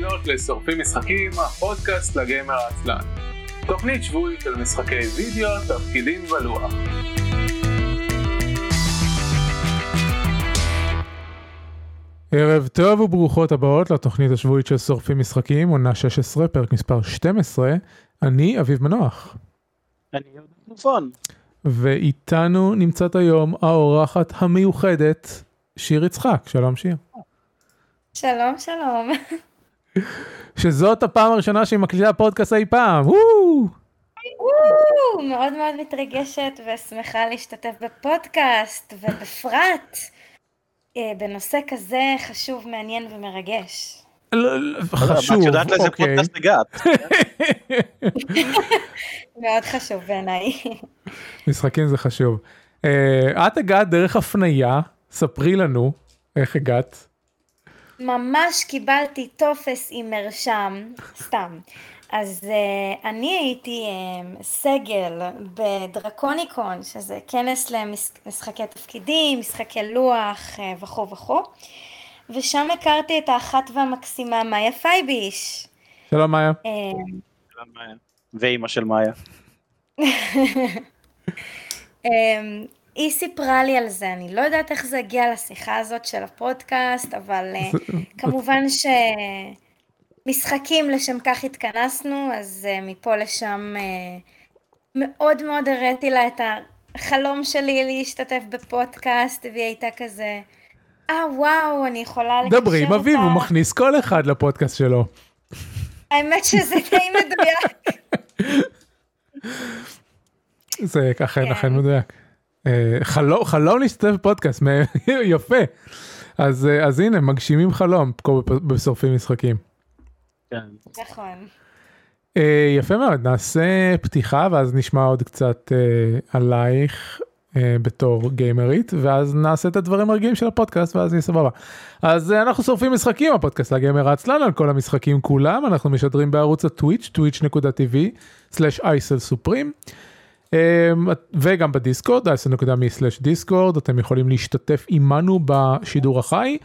ומאזינות לשורפים משחקים, הפודקאסט לגיימר העצלן. תוכנית שבועית על משחקי וידאו, תפקידים ולוח. ערב טוב וברוכות הבאות לתוכנית השבועית של שורפים משחקים, עונה 16, פרק מספר 12. אני אביב מנוח. אני יהודה טלפון. ואיתנו נמצאת היום האורחת המיוחדת, שיר יצחק. שלום שיר. שלום, שלום. שזאת הפעם הראשונה שהיא מקליטה פודקאסט אי פעם. מאוד מאוד מתרגשת ושמחה להשתתף בפודקאסט, ובפרט אה, בנושא כזה חשוב, מעניין ומרגש. לא, לא, חשוב, את יודעת לאיזה אוקיי. פודקאסט הגעת. מאוד חשוב בעיניי. משחקים זה חשוב. אה, את הגעת דרך הפנייה, ספרי לנו איך הגעת. ממש קיבלתי טופס עם מרשם, סתם. אז uh, אני הייתי um, סגל בדרקוניקון, שזה כנס למשחקי תפקידים, משחקי לוח uh, וכו' וכו', ושם הכרתי את האחת והמקסימה מאיה פייביש. שלום מאיה. Um, ואימא של מאיה. um, היא סיפרה לי על זה, אני לא יודעת איך זה הגיע לשיחה הזאת של הפודקאסט, אבל uh, כמובן שמשחקים לשם כך התכנסנו, אז uh, מפה לשם uh, מאוד מאוד הראיתי לה את החלום שלי להשתתף בפודקאסט, והיא הייתה כזה, אה וואו, אני יכולה לקשר אותה. דברי עם אביב, הוא מכניס כל אחד לפודקאסט שלו. האמת שזה די מדויק. זה אכן כן. אכן מדויק. אה, חלום חלום להשתתף בפודקאסט, יפה. אז אה, אז הנה מגשימים חלום פה בשורפים משחקים. כן. נכון. אה, יפה מאוד נעשה פתיחה ואז נשמע עוד קצת עלייך בתור גיימרית ואז נעשה את הדברים הרגילים של הפודקאסט ואז יהיה סבבה. אז אנחנו שורפים משחקים הפודקאסט לגיימר העצלן על כל המשחקים כולם אנחנו משדרים בערוץ הטוויץ' twitch.tv/isl-supreme אה, וגם בדיסקורד isl.me/discord אתם יכולים להשתתף עמנו בשידור החי.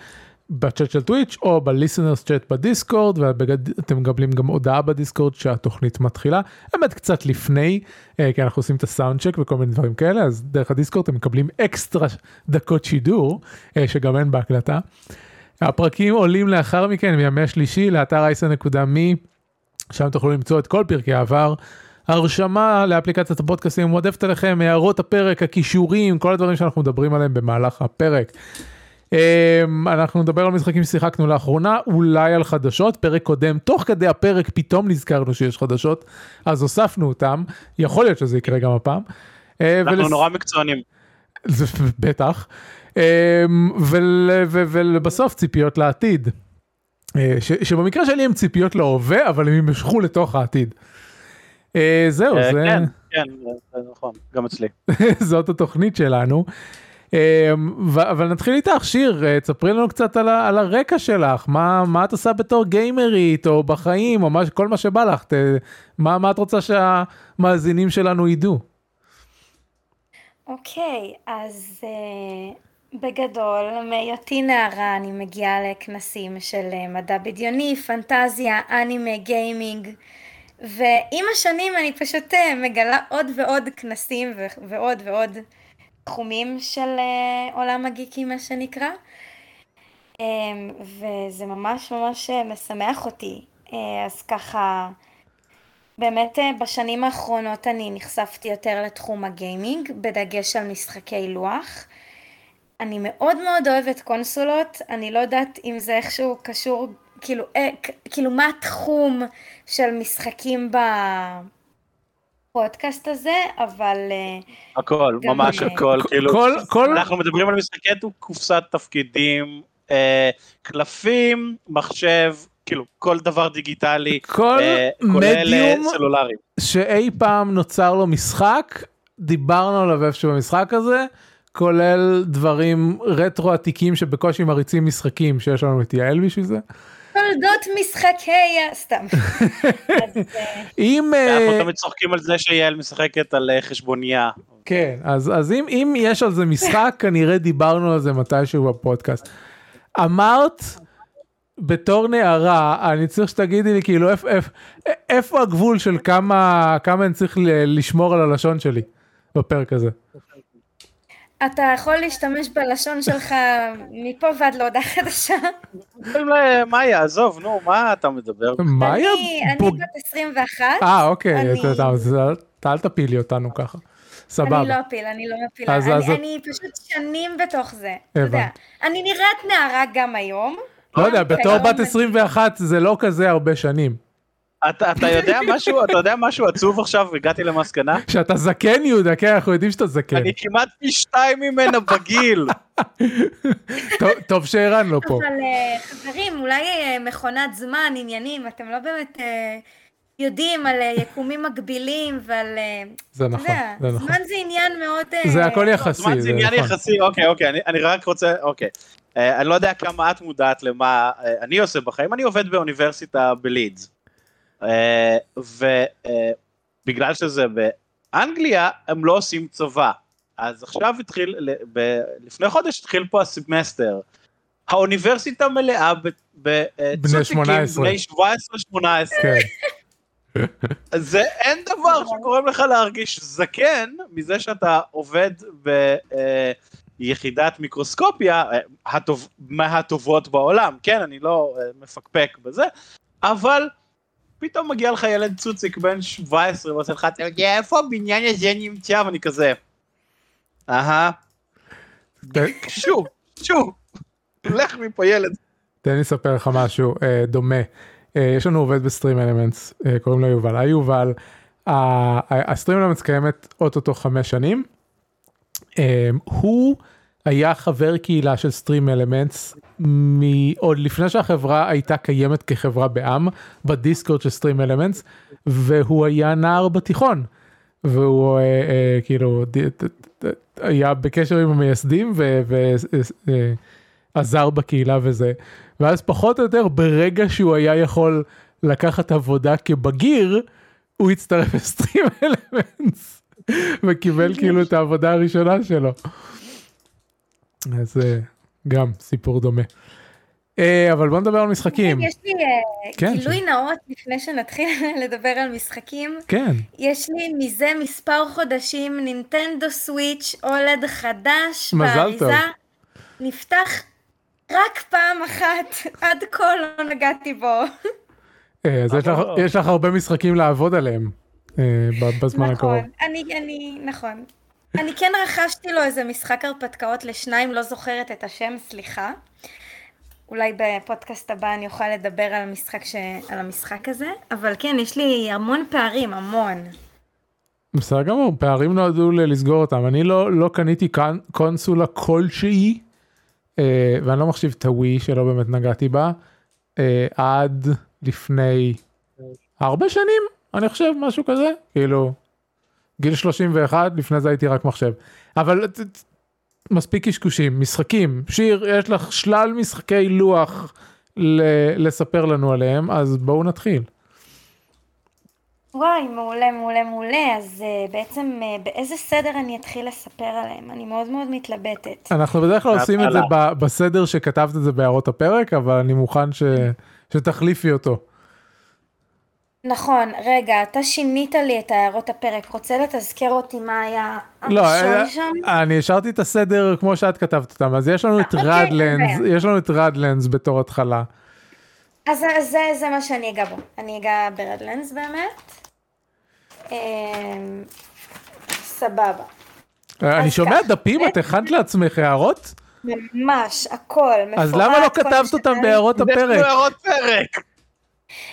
בצ'אט של טוויץ' או ב listeners chat בדיסקורד ואתם מקבלים גם הודעה בדיסקורד שהתוכנית מתחילה האמת קצת לפני אה, כי אנחנו עושים את ה sound check וכל מיני דברים כאלה אז דרך הדיסקורד אתם מקבלים אקסטרה דקות שידור אה, שגם אין בהקלטה. הפרקים עולים לאחר מכן מימי השלישי לאתר אייסן.מי שם תוכלו למצוא את כל פרקי העבר. הרשמה לאפליקציית הפודקאסטים מועדפת עליכם הערות הפרק הכישורים כל הדברים שאנחנו מדברים עליהם במהלך הפרק. Um, אנחנו נדבר על משחקים ששיחקנו לאחרונה, אולי על חדשות, פרק קודם, תוך כדי הפרק פתאום נזכרנו שיש חדשות, אז הוספנו אותם, יכול להיות שזה יקרה גם הפעם. אה, אנחנו ולס- נורא מקצוענים. בטח. Um, ול, ו, ולבסוף ציפיות לעתיד. אה, ש, שבמקרה שלי הם ציפיות להווה, אבל הם יימשכו לתוך העתיד. אה, זהו, אה, זה... כן, כן, זה נכון, גם אצלי. זאת התוכנית שלנו. ו- אבל נתחיל איתך שיר אה, תספרי לנו קצת על, על הרקע שלך מה מה את עושה בתור גיימרית או בחיים או מה, כל מה שבא לך ת, מה, מה את רוצה שהמאזינים שלנו ידעו. אוקיי, אז uh, בגדול, מהיותי נערה אני מגיעה לכנסים של uh, מדע בדיוני, פנטזיה, אנימה, גיימינג, ועם השנים אני פשוט uh, מגלה עוד ועוד כנסים ועוד ועוד תחומים של uh, עולם הגיקי מה שנקרא, um, וזה ממש ממש uh, משמח אותי, אז ככה... באמת אה, בשנים האחרונות אני נחשפתי יותר לתחום הגיימינג, בדגש על משחקי לוח. אני מאוד מאוד אוהבת קונסולות, אני לא יודעת אם זה איכשהו קשור, כאילו, אה, כאילו מה התחום של משחקים בפודקאסט הזה, אבל אה, הכל, ממש אה, הכל, כאילו, כל כל אנחנו מדברים על משחקי קופסת תפקידים, אה, קלפים, מחשב, כאילו, כל דבר דיגיטלי, כל אה, כולל אה, מדיום סלולרי. שאי פעם נוצר לו משחק דיברנו עליו איפשהו במשחק הזה כולל דברים רטרו עתיקים שבקושי מריצים משחקים שיש לנו את יעל בשביל זה. תולדות משחקי, ה- סתם. אם אה, אנחנו תמיד צוחקים על זה שיעל משחקת על אה, חשבוניה. כן אז אז אם אם יש על זה משחק כנראה דיברנו על זה מתישהו בפודקאסט. אמרת בתור נערה, אני צריך שתגידי לי כאילו איפ, איפ, איפה הגבול של כמה, כמה אני צריך לשמור על הלשון שלי בפרק הזה. אתה יכול להשתמש בלשון שלך מפה ועד להודעה חדשה. מאיה, עזוב, נו, מה אתה מדבר? מה היה? אני בת 21. אה, אוקיי, אל תפילי אותנו ככה. סבבה. אני לא אפיל, אני לא מפילה. אז- אני- אז- אני פשוט שנים בתוך זה. אתה יודע. הבנתי. אני נראית נערה גם היום. לא יודע, אוקיי, בתור בת מבין. 21 זה לא כזה הרבה שנים. אתה אתה יודע משהו, אתה יודע משהו עצוב עכשיו, הגעתי למסקנה? שאתה זקן יהודה, כן, אנחנו יודעים שאתה זקן. אני כמעט פי שתיים ממנה בגיל. טוב- טוב שערן לא פה. אבל אה, חברים, אולי אה, מכונת זמן, עניינים, אתם לא באמת אה, יודעים על אה, יקומים מקבילים ועל... אה, זה אתה נכון, יודע, זה נכון. זמן זה עניין מאוד... אה, זה הכל יחסי, זמן זה זה עניין נכון. יחסי, אוקיי, אוקיי, אני- אני רק רוצה, אוקיי. אה, אני לא יודע כמה את מודעת למה אה, אני עושה בחיים, אני עובד באוניברסיטה בלידס. ובגלל שזה באנגליה, הם לא עושים צבא. אז עכשיו התחיל, לפני חודש התחיל פה הסמסטר. האוניברסיטה מלאה בצוציקים 18. בני 17-18. כן. זה אין דבר שגורם לך להרגיש זקן מזה שאתה עובד ביחידת מיקרוסקופיה אה, הטוב, מהטובות בעולם, כן, אני לא אה, מפקפק בזה, אבל פתאום מגיע לך ילד צוציק בן 17 ועושה לך, אתה יודע איפה הבניין הזה נמצא? ואני כזה, אהה, שוב, שוב, לך מפה ילד. תן לי לספר לך משהו אה, דומה. אה, יש לנו עובד ב StreamElements, אה, קוראים לו יובל. היי יובל, ה StreamElements קיימת אוטוטו חמש שנים. הוא היה חבר קהילה של StreamElements עוד לפני שהחברה הייתה קיימת כחברה בע"מ, בדיסקורד של StreamElements, והוא היה נער בתיכון. והוא אה, אה, כאילו ד, ד, ד, היה בקשר עם המייסדים ועזר בקהילה וזה ואז פחות או יותר ברגע שהוא היה יכול לקחת עבודה כבגיר הוא הצטרף לסטרים אלמנטס וקיבל כאילו את העבודה הראשונה שלו. אז אה, גם סיפור דומה. אה, אבל בוא נדבר על משחקים. יש לי אה, כן, גילוי נאות לפני שנתחיל לדבר על משחקים. כן, יש לי מזה מספר חודשים נינטנדו סוויץ' אולד חדש מזל באריזה. טוב. נפתח רק פעם אחת, עד כה לא נגעתי בו. אז יש לך- אבל- יש לך הרבה משחקים לעבוד עליהם בזמן הקרוב. נכון, אני, אני, נכון. אני כן רכשתי לו איזה משחק הרפתקאות לשניים, לא זוכרת את השם, סליחה. אולי בפודקאסט הבא אני אוכל לדבר על המשחק, ש... על המשחק הזה, אבל כן, יש לי המון פערים, המון. בסדר גמור, פערים נועדו לסגור אותם. אני לא, לא קניתי קונ- קונסולה כלשהי, אה, ואני לא מחשיב את הווי שלא באמת נגעתי בה, אה, עד לפני הרבה שנים, אני חושב, משהו כזה, כאילו, גיל 31, לפני זה הייתי רק מחשב. אבל מספיק קשקושים, משחקים, שיר, יש לך שלל משחקי לוח ל- לספר לנו עליהם, אז בואו נתחיל. וואי, מעולה, מעולה, מעולה. אז uh, בעצם uh, באיזה סדר אני אתחיל לספר עליהם? אני מאוד מאוד מתלבטת. אנחנו בדרך כלל עושים את זה בסדר שכתבת את זה בהערות הפרק, אבל אני מוכן ש... שתחליפי אותו. נכון, רגע, אתה שינית לי את הערות הפרק. רוצה לתזכר אותי מה היה לא, הראשון אה, שם? אני השארתי את הסדר כמו שאת כתבת אותם, אז יש לנו את אוקיי, Radlands, אין יש לנו את Radlands בתור התחלה. אז זה- זה, זה מה שאני אגע בו. אני אגע ב Radlands באמת. אמ, סבבה. אה, אני שומע ככה, דפים, את הכנת לעצמך הערות? ממש, הכל, מפורט. אז למה לא כתבת אותם. בהערות יש לנו הפרק? הערות פרק.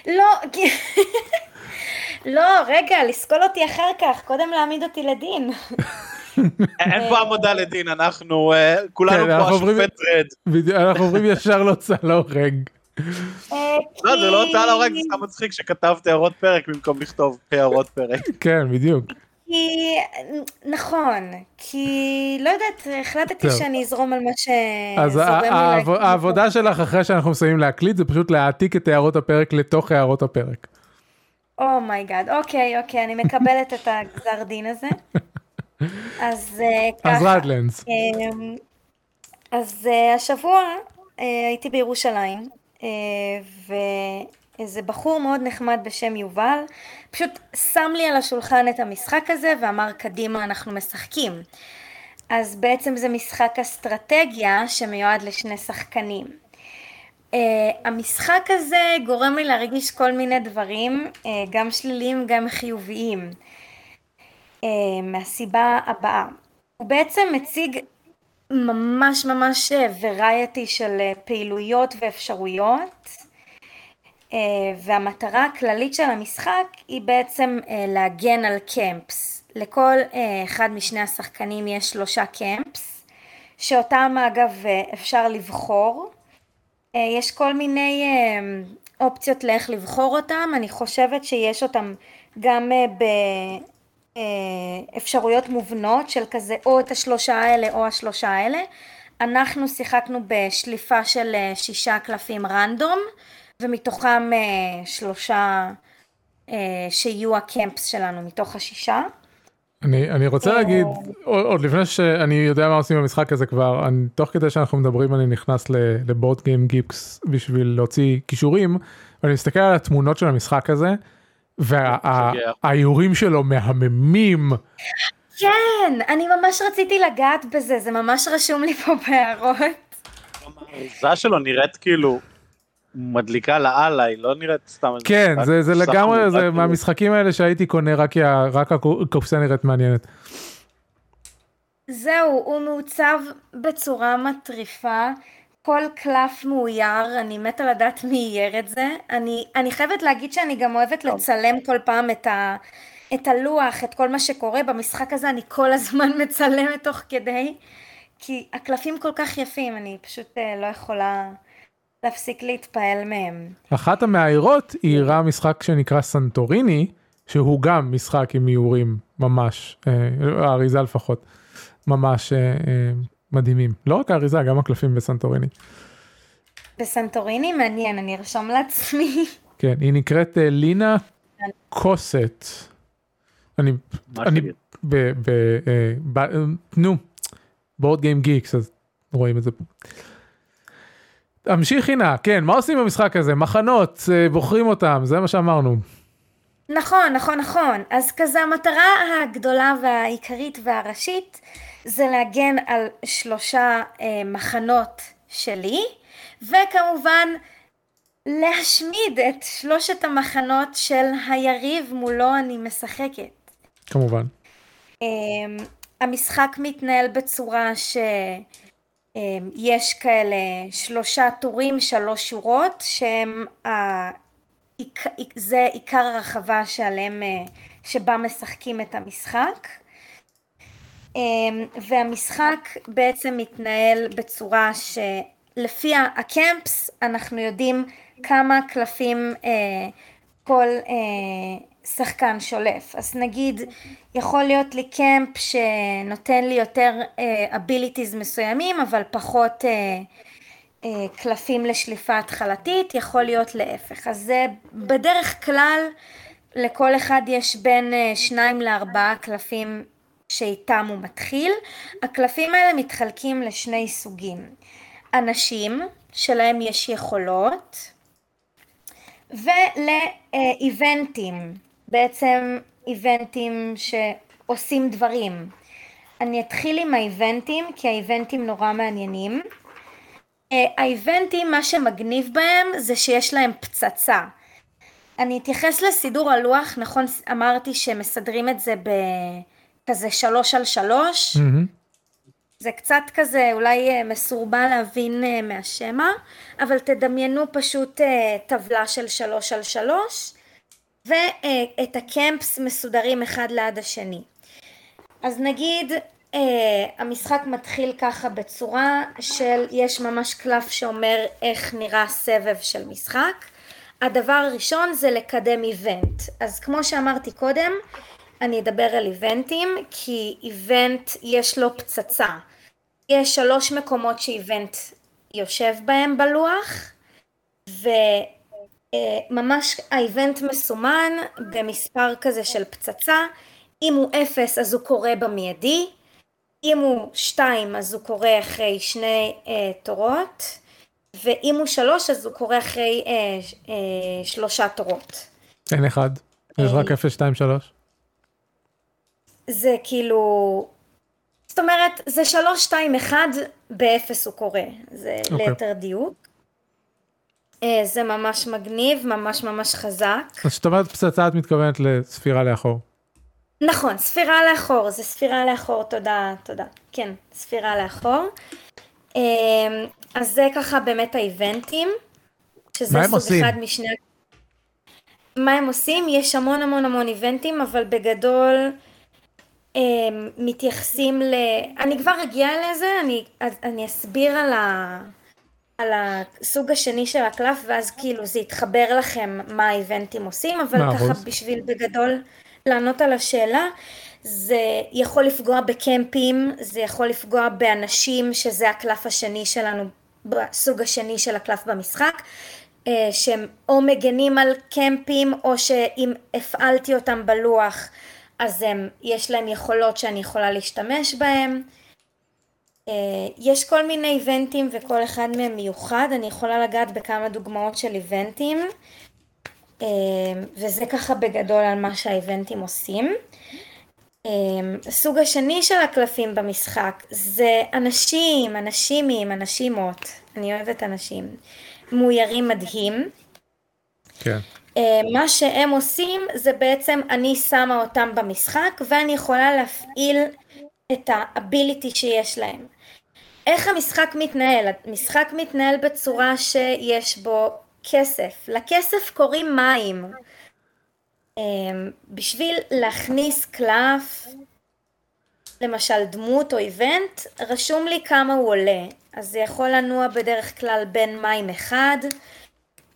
לא, כי... לא, רגע, לסקול אותי אחר כך, קודם להעמיד אותי לדין. אין פה העמדה לדין, אנחנו אה, כולנו כן, אנחנו פה עוברים- השופט רד. בדיוק, אנחנו עוברים ישר להוצאה להורג. אה, לא, זה לא הוצאה להורג, זה סתם מצחיק שכתבת הערות פרק במקום לכתוב הערות פרק. כן, בדיוק. כי... נכון, כי... לא יודעת, החלטתי טוב. שאני אזרום על מה אז שזורם לי להגיד. העבודה שלך אחרי שאנחנו מסיימים להקליט זה פשוט להעתיק את הערות הפרק לתוך הערות הפרק. oh my God, אוקיי, אוקיי, אני מקבלת את הגזר דין הזה. אז אה, ככה. אז Radlands. אמ, אז אה, השבוע אה, הייתי בירושלים, ואיזה בחור מאוד נחמד בשם יובל, פשוט שם לי על השולחן את המשחק הזה ואמר קדימה אנחנו משחקים. אז בעצם זה משחק אסטרטגיה שמיועד לשני שחקנים. Uh, המשחק הזה גורם לי להרגיש כל מיני דברים, uh, גם שליליים גם חיוביים, uh, מהסיבה הבאה. הוא בעצם מציג ממש ממש וריאטי של פעילויות ואפשרויות, והמטרה הכללית של המשחק היא בעצם uh, להגן על קמפס. לכל uh, אחד משני השחקנים יש שלושה קמפס, שאותם אגב אפשר לבחור. אה, יש כל מיני אה, אופציות לאיך לבחור אותם, אני חושבת שיש אותם גם אה, באפשרויות מובנות של כזה או את השלושה האלה או השלושה האלה. אנחנו שיחקנו בשליפה של שישה קלפים רנדום ומתוכם שלושה שיהיו הקמפס שלנו מתוך השישה. אני, אני רוצה אה, להגיד, עוד, עוד לפני שאני יודע מה עושים במשחק הזה כבר, אני, תוך כדי שאנחנו מדברים אני נכנס לבורד גיים גיפס בשביל להוציא כישורים, ואני מסתכל על התמונות של המשחק הזה, והאיורים שלו מהממים. כן, אני ממש רציתי לגעת בזה, זה ממש רשום לי פה בהערות. האריזה שלו נראית כאילו מדליקה לאללה, היא לא נראית סתם... כן, זה, זה לגמרי, זה מהמשחקים האלה שהייתי קונה רק רק הקופסה נראית מעניינת. זהו, הוא מעוצב בצורה מטריפה, כל קלף מאויר, אני מתה לדעת מי אייר את זה. אני, אני חייבת להגיד שאני גם אוהבת לצלם כל פעם את, ה, את הלוח, את כל מה שקורה במשחק הזה, אני כל הזמן מצלמת תוך כדי, כי הקלפים כל כך יפים, אני פשוט אה, לא יכולה... להפסיק להתפעל מהם. אחת המאיירות היא אירה משחק שנקרא סנטוריני, שהוא גם משחק עם איורים ממש, אה, האריזה לפחות, ממש אה, אה, מדהימים. לא רק האריזה, גם הקלפים בסנטוריני. בסנטוריני מעניין, אני ארשום לעצמי. כן, היא נקראת לינה קוסט. אני, אני, ב, ב, ב, נו, בורד גיים גיקס, אז רואים את זה פה. המשיכי נא, כן, מה עושים במשחק הזה? מחנות, אה, בוחרים אותם, זה מה שאמרנו. נכון, נכון, נכון. אז כזה המטרה הגדולה והעיקרית והראשית זה להגן על שלושה אה, מחנות שלי, וכמובן להשמיד את שלושת המחנות של היריב מולו אני משחקת. כמובן. אה, המשחק מתנהל בצורה ש... אמ, יש כאלה שלושה טורים, שלוש שורות, שהם, זה עיקר הרחבה שעליהם, אה, שבה משחקים את המשחק. אמ, והמשחק בעצם מתנהל בצורה שלפי ה camps אנחנו יודעים כמה קלפים אה, כל אה, שחקן שולף. אז נגיד יכול להיות לי camp שנותן לי יותר abilities uh, מסוימים אבל פחות uh, uh, קלפים לשליפה התחלתית, יכול להיות להפך. אז זה בדרך כלל לכל אחד יש בין uh, שניים לארבעה קלפים שאיתם הוא מתחיל. הקלפים האלה מתחלקים לשני סוגים. אנשים שלהם יש יכולות ולאיבנטים בעצם איבנטים שעושים דברים. אני אתחיל עם האיבנטים כי האיבנטים נורא מעניינים. אה, האיבנטים מה שמגניב בהם זה שיש להם פצצה. אני אתייחס לסידור הלוח, נכון אמרתי שמסדרים את זה בכזה שלוש על שלוש, mm-hmm. זה קצת כזה אולי אה, מסורבל להבין אה, מהשמע, אבל תדמיינו פשוט טבלה של שלוש על שלוש, ואת הקמפס מסודרים אחד ליד השני. אז נגיד uh, המשחק מתחיל ככה בצורה של יש ממש קלף שאומר איך נראה סבב של משחק. הדבר הראשון זה לקדם איבנט. אז כמו שאמרתי קודם, אני אדבר על איבנטים כי איבנט יש לו פצצה. יש שלוש מקומות שאיבנט יושב בהם בלוח ו... אה, ממש האיבנט מסומן במספר כזה של פצצה, אם הוא אפס אז הוא קורה במיידי, אם הוא שתיים אז הוא קורה אחרי שני uh, תורות, ואם הוא שלוש אז הוא קורה אחרי אה, אה, שלושה תורות. אין אחד, יש אה. רק 0, 2, 3. זה כאילו, זאת אומרת, זה שלוש, שתיים, אחד, באפס הוא קורה, זה אוקיי. ליתר דיוק. אה, זה ממש מגניב, ממש ממש חזק. אז כשאת אומרת פצצה את מתכוונת לספירה לאחור. נכון, ספירה לאחור, זה ספירה לאחור, תודה, תודה. כן, ספירה לאחור. אמ, אז זה ככה באמת האיבנטים, שזה סוג עושים? אחד משני... מה הם עושים? יש המון המון המון איבנטים, אבל בגדול הם מתייחסים ל... אני כבר אגיע לזה, אני, אני אסביר על, ה... על הסוג השני של הקלף, ואז כאילו זה יתחבר לכם מה האיבנטים עושים, אבל ככה אחוז. בשביל בגדול לענות על השאלה, זה יכול לפגוע בקמפים, זה יכול לפגוע באנשים, שזה הקלף השני שלנו, בסוג השני של הקלף במשחק, אה, שהם או מגנים על קמפים, או שאם הפעלתי אותם בלוח, אז הם, יש להם יכולות שאני יכולה להשתמש בהם. אה, יש כל מיני איבנטים וכל אחד מהם מיוחד, אני יכולה לגעת בכמה דוגמאות של איבנטים, אה, וזה ככה בגדול על מה שהאיבנטים עושים. אה, הסוג השני של הקלפים במשחק זה אנשים, אנשימים, אנשימות, אני אוהבת אנשים, מאוירים מדהים. כן. אה, מה שהם עושים זה בעצם אני שמה אותם במשחק ואני יכולה להפעיל את האביליטי שיש להם. איך המשחק מתנהל? המשחק מתנהל בצורה שיש בו כסף. לכסף קוראים מים. אה, בשביל להכניס קלף, למשל דמות או איבנט, רשום לי כמה הוא עולה. אז זה יכול לנוע בדרך כלל בין מים אחד,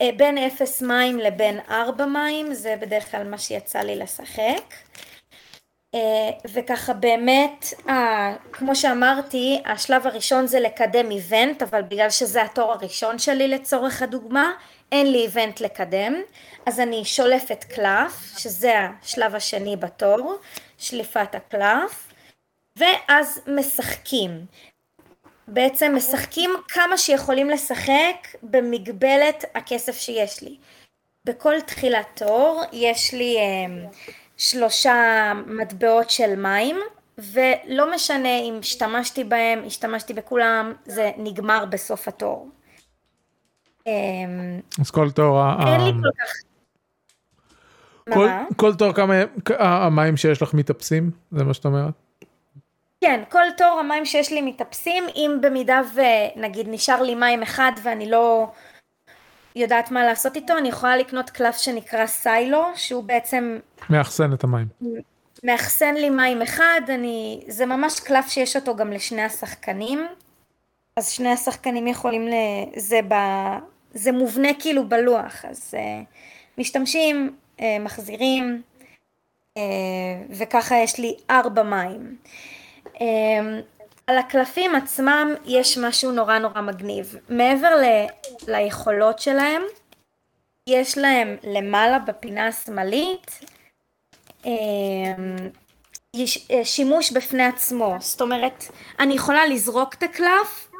אה, בין אפס מים לבין ארבע מים, זה בדרך כלל מה שיצא לי לשחק. אה, וככה באמת, כמו שאמרתי, השלב הראשון זה לקדם איבנט, אבל בגלל שזה התור הראשון שלי לצורך הדוגמה, אין לי איבנט לקדם, אז אני שולפת קלף, שזה השלב השני בתור, שליפת הקלף, ואז משחקים. בעצם משחקים כמה שיכולים לשחק במגבלת הכסף שיש לי. בכל תחילת תור יש לי אה, שלושה מטבעות של מים, ולא משנה אם השתמשתי בהם, השתמשתי בכולם, זה נגמר בסוף התור. אה, אז כל תור, אין לי כל כך... כל- מה? כל תור כמה המים שיש לך מתאפסים? זה מה שאת אומרת? כן, כל תור המים שיש לי מתאפסים, אם במידה ונגיד נשאר לי מים אחד ואני לא יודעת מה לעשות איתו, אני יכולה לקנות קלף שנקרא סיילו, שהוא בעצם מאחסן את המים. מאחסן לי מים אחד, אני... זה ממש קלף שיש אותו גם לשני השחקנים, אז שני השחקנים יכולים ל... זה ב... זה מובנה כאילו בלוח, אז uh, משתמשים, uh, מחזירים, uh, וככה יש לי ארבע מים. Um, על הקלפים עצמם יש משהו נורא נורא מגניב. מעבר ל... ליכולות שלהם, יש להם למעלה בפינה השמאלית אמ, אה, שימוש בפני עצמו, זאת אומרת, אני יכולה לזרוק את הקלף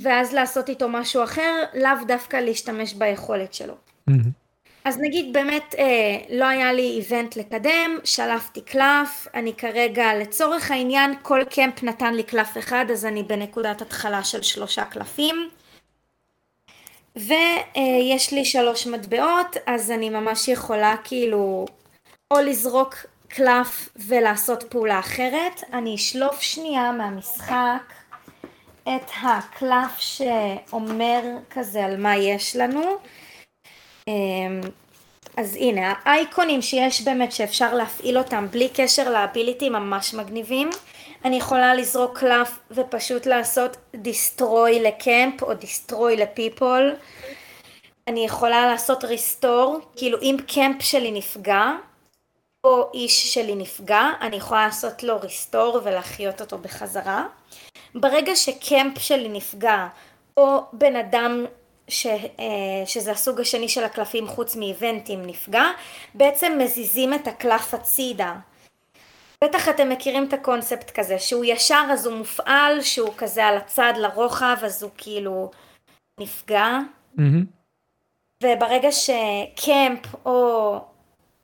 ואז לעשות איתו משהו אחר, לאו דווקא להשתמש ביכולת שלו. מהמם. אז נגיד באמת אה, לא היה לי איבנט לקדם, שלפתי קלף, אני כרגע לצורך העניין כל קמפ נתן לי קלף אחד אז אני בנקודת התחלה של שלושה קלפים. ויש לי שלוש מטבעות אז אני ממש יכולה כאילו או לזרוק קלף ולעשות פעולה אחרת, אני אשלוף שנייה מהמשחק את הקלף שאומר כזה על מה יש לנו אז הנה האייקונים שיש באמת שאפשר להפעיל אותם בלי קשר לאביליטי ממש מגניבים. אני יכולה לזרוק קלף ופשוט לעשות דיסטרוי לקמפ או דיסטרוי לפיפול אני יכולה לעשות ריסטור כאילו אם קמפ שלי נפגע או איש שלי נפגע אני יכולה לעשות לו ריסטור ולהחיות אותו בחזרה. ברגע שקמפ שלי נפגע או בן אדם ש, אה, שזה הסוג השני של הקלפים חוץ מאיבנטים נפגע, בעצם מזיזים את הקלף הצידה. בטח אתם מכירים את הקונספט כזה, שהוא ישר אז הוא מופעל, שהוא כזה על הצד לרוחב אז הוא כאילו נפגע, מהמם. וברגע שקמפ או